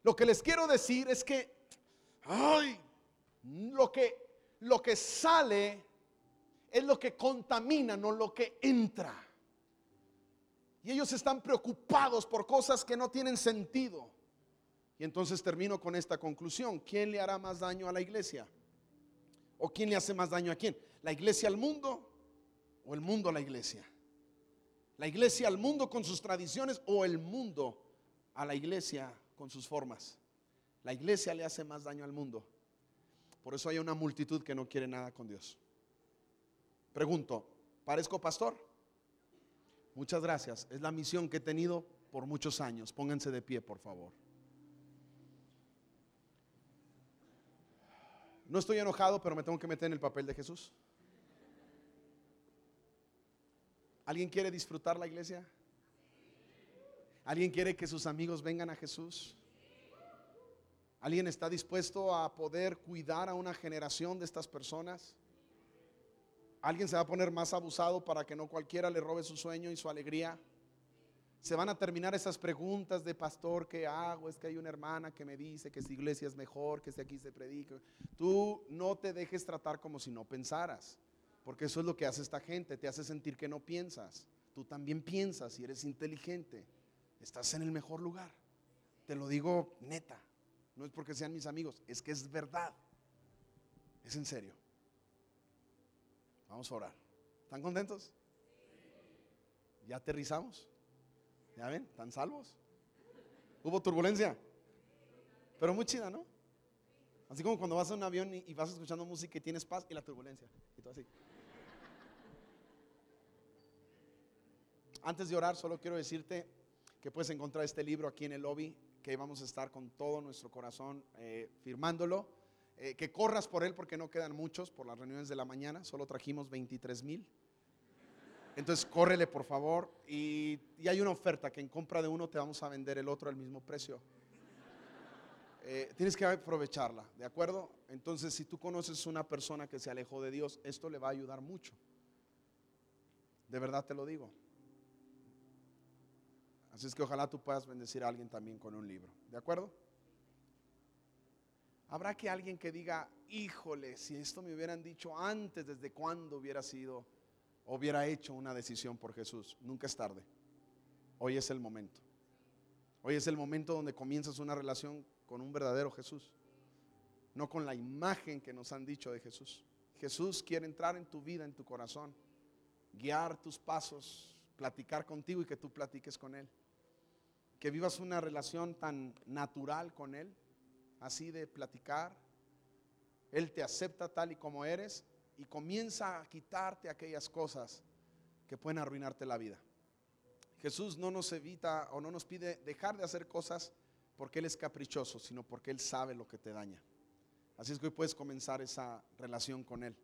[SPEAKER 2] Lo que les quiero decir es que, ay, lo que, lo que sale es lo que contamina, no lo que entra. Y ellos están preocupados por cosas que no tienen sentido. Y entonces termino con esta conclusión. ¿Quién le hará más daño a la iglesia? ¿O quién le hace más daño a quién? ¿La iglesia al mundo o el mundo a la iglesia? ¿La iglesia al mundo con sus tradiciones o el mundo a la iglesia con sus formas? La iglesia le hace más daño al mundo. Por eso hay una multitud que no quiere nada con Dios. Pregunto, ¿parezco pastor? Muchas gracias. Es la misión que he tenido por muchos años. Pónganse de pie, por favor. No estoy enojado, pero me tengo que meter en el papel de Jesús. ¿Alguien quiere disfrutar la iglesia? ¿Alguien quiere que sus amigos vengan a Jesús? ¿Alguien está dispuesto a poder cuidar a una generación de estas personas? ¿Alguien se va a poner más abusado para que no cualquiera le robe su sueño y su alegría? Se van a terminar esas preguntas de pastor, ¿qué hago? Es que hay una hermana que me dice que si iglesia es mejor, que si aquí se predica. Tú no te dejes tratar como si no pensaras, porque eso es lo que hace esta gente, te hace sentir que no piensas. Tú también piensas y eres inteligente. Estás en el mejor lugar. Te lo digo neta. No es porque sean mis amigos, es que es verdad. Es en serio. Vamos a orar. ¿Están contentos? ¿Ya aterrizamos? ¿Ya ven? ¿Están salvos? ¿Hubo turbulencia? Pero muy chida, ¿no? Así como cuando vas a un avión y, vas escuchando música y tienes paz y la turbulencia. Y todo así. Antes de orar, solo quiero decirte que puedes encontrar este libro aquí en el lobby, que vamos a estar con todo nuestro corazón eh, firmándolo. Eh, que corras por él porque no quedan muchos por las reuniones de la mañana, solo trajimos 23 mil. Entonces, córrele por favor. Y, y hay una oferta que en compra de uno te vamos a vender el otro al mismo precio. Eh, tienes que aprovecharla, ¿de acuerdo? Entonces, si tú conoces una persona que se alejó de Dios, esto le va a ayudar mucho. De verdad te lo digo. Así es que ojalá tú puedas bendecir a alguien también con un libro, ¿de acuerdo? Habrá que alguien que diga, híjole, si esto me hubieran dicho antes, desde cuándo hubiera sido, hubiera hecho una decisión por Jesús. Nunca es tarde. Hoy es el momento. Hoy es el momento donde comienzas una relación con un verdadero Jesús, no con la imagen que nos han dicho de Jesús. Jesús quiere entrar en tu vida, en tu corazón, guiar tus pasos, platicar contigo y que tú platiques con Él. Que vivas una relación tan natural con Él, así de platicar. Él te acepta tal y como eres y comienza a quitarte aquellas cosas que pueden arruinarte la vida. Jesús no nos evita o no nos pide dejar de hacer cosas porque Él es caprichoso, sino porque Él sabe lo que te daña. Así es que hoy puedes comenzar esa relación con Él.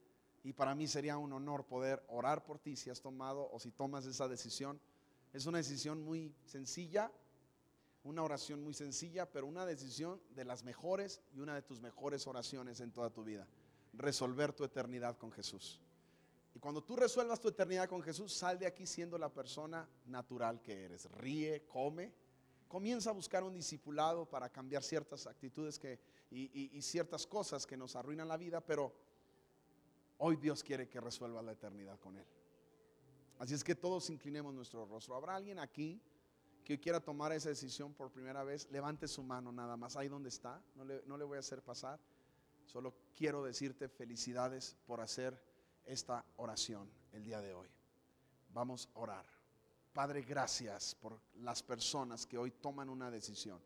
[SPEAKER 2] Y para mí sería un honor poder orar por ti si has tomado o si tomas esa decisión. Es una decisión muy sencilla, una oración muy sencilla, pero una decisión de las mejores y una de tus mejores oraciones en toda tu vida. Resolver tu eternidad con Jesús. Y cuando tú resuelvas tu eternidad con Jesús, sal de aquí siendo la persona natural que eres. Ríe, come, comienza a buscar un discipulado para cambiar ciertas actitudes que, y, ciertas cosas que nos arruinan la vida, pero hoy Dios quiere que resuelva la eternidad con Él. Así es que todos inclinemos nuestro rostro. ¿Habrá alguien aquí que quiera tomar esa decisión por primera vez? Levante su mano nada más, ahí donde está. No le, no le voy a hacer pasar. Solo quiero decirte felicidades por hacer esta oración el día de hoy. Vamos a orar. Padre, gracias por las personas que hoy toman una decisión.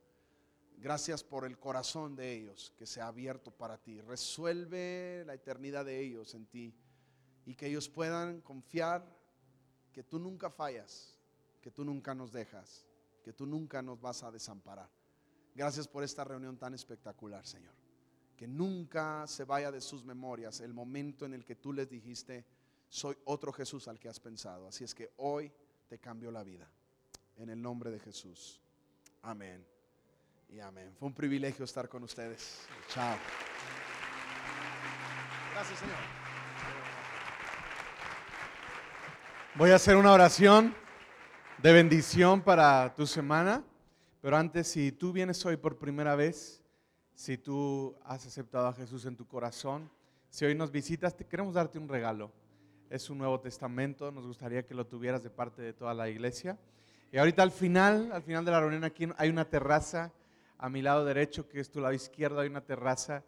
[SPEAKER 2] Gracias por el corazón de ellos que se ha abierto para ti. Resuelve la eternidad de ellos en ti y que ellos puedan confiar que tú nunca fallas, que tú nunca nos dejas, que tú nunca nos vas a desamparar. Gracias por esta reunión tan espectacular, Señor. Que nunca se vaya de sus memorias el momento en el que tú les dijiste, soy otro Jesús al que has pensado. Así es que hoy te cambio la vida. En el nombre de Jesús. Amén. Y amén. Fue un privilegio estar con ustedes. Chao. Gracias, Señor.
[SPEAKER 1] Voy a hacer una oración de bendición para tu semana, pero antes, si tú vienes hoy por primera vez, si tú has aceptado a Jesús en tu corazón, si hoy nos visitas, te queremos darte un regalo. Es un Nuevo Testamento, nos gustaría que lo tuvieras de parte de toda la iglesia. Y ahorita al final, al final de la reunión aquí hay una terraza a mi lado derecho, que es tu lado izquierdo, hay una terraza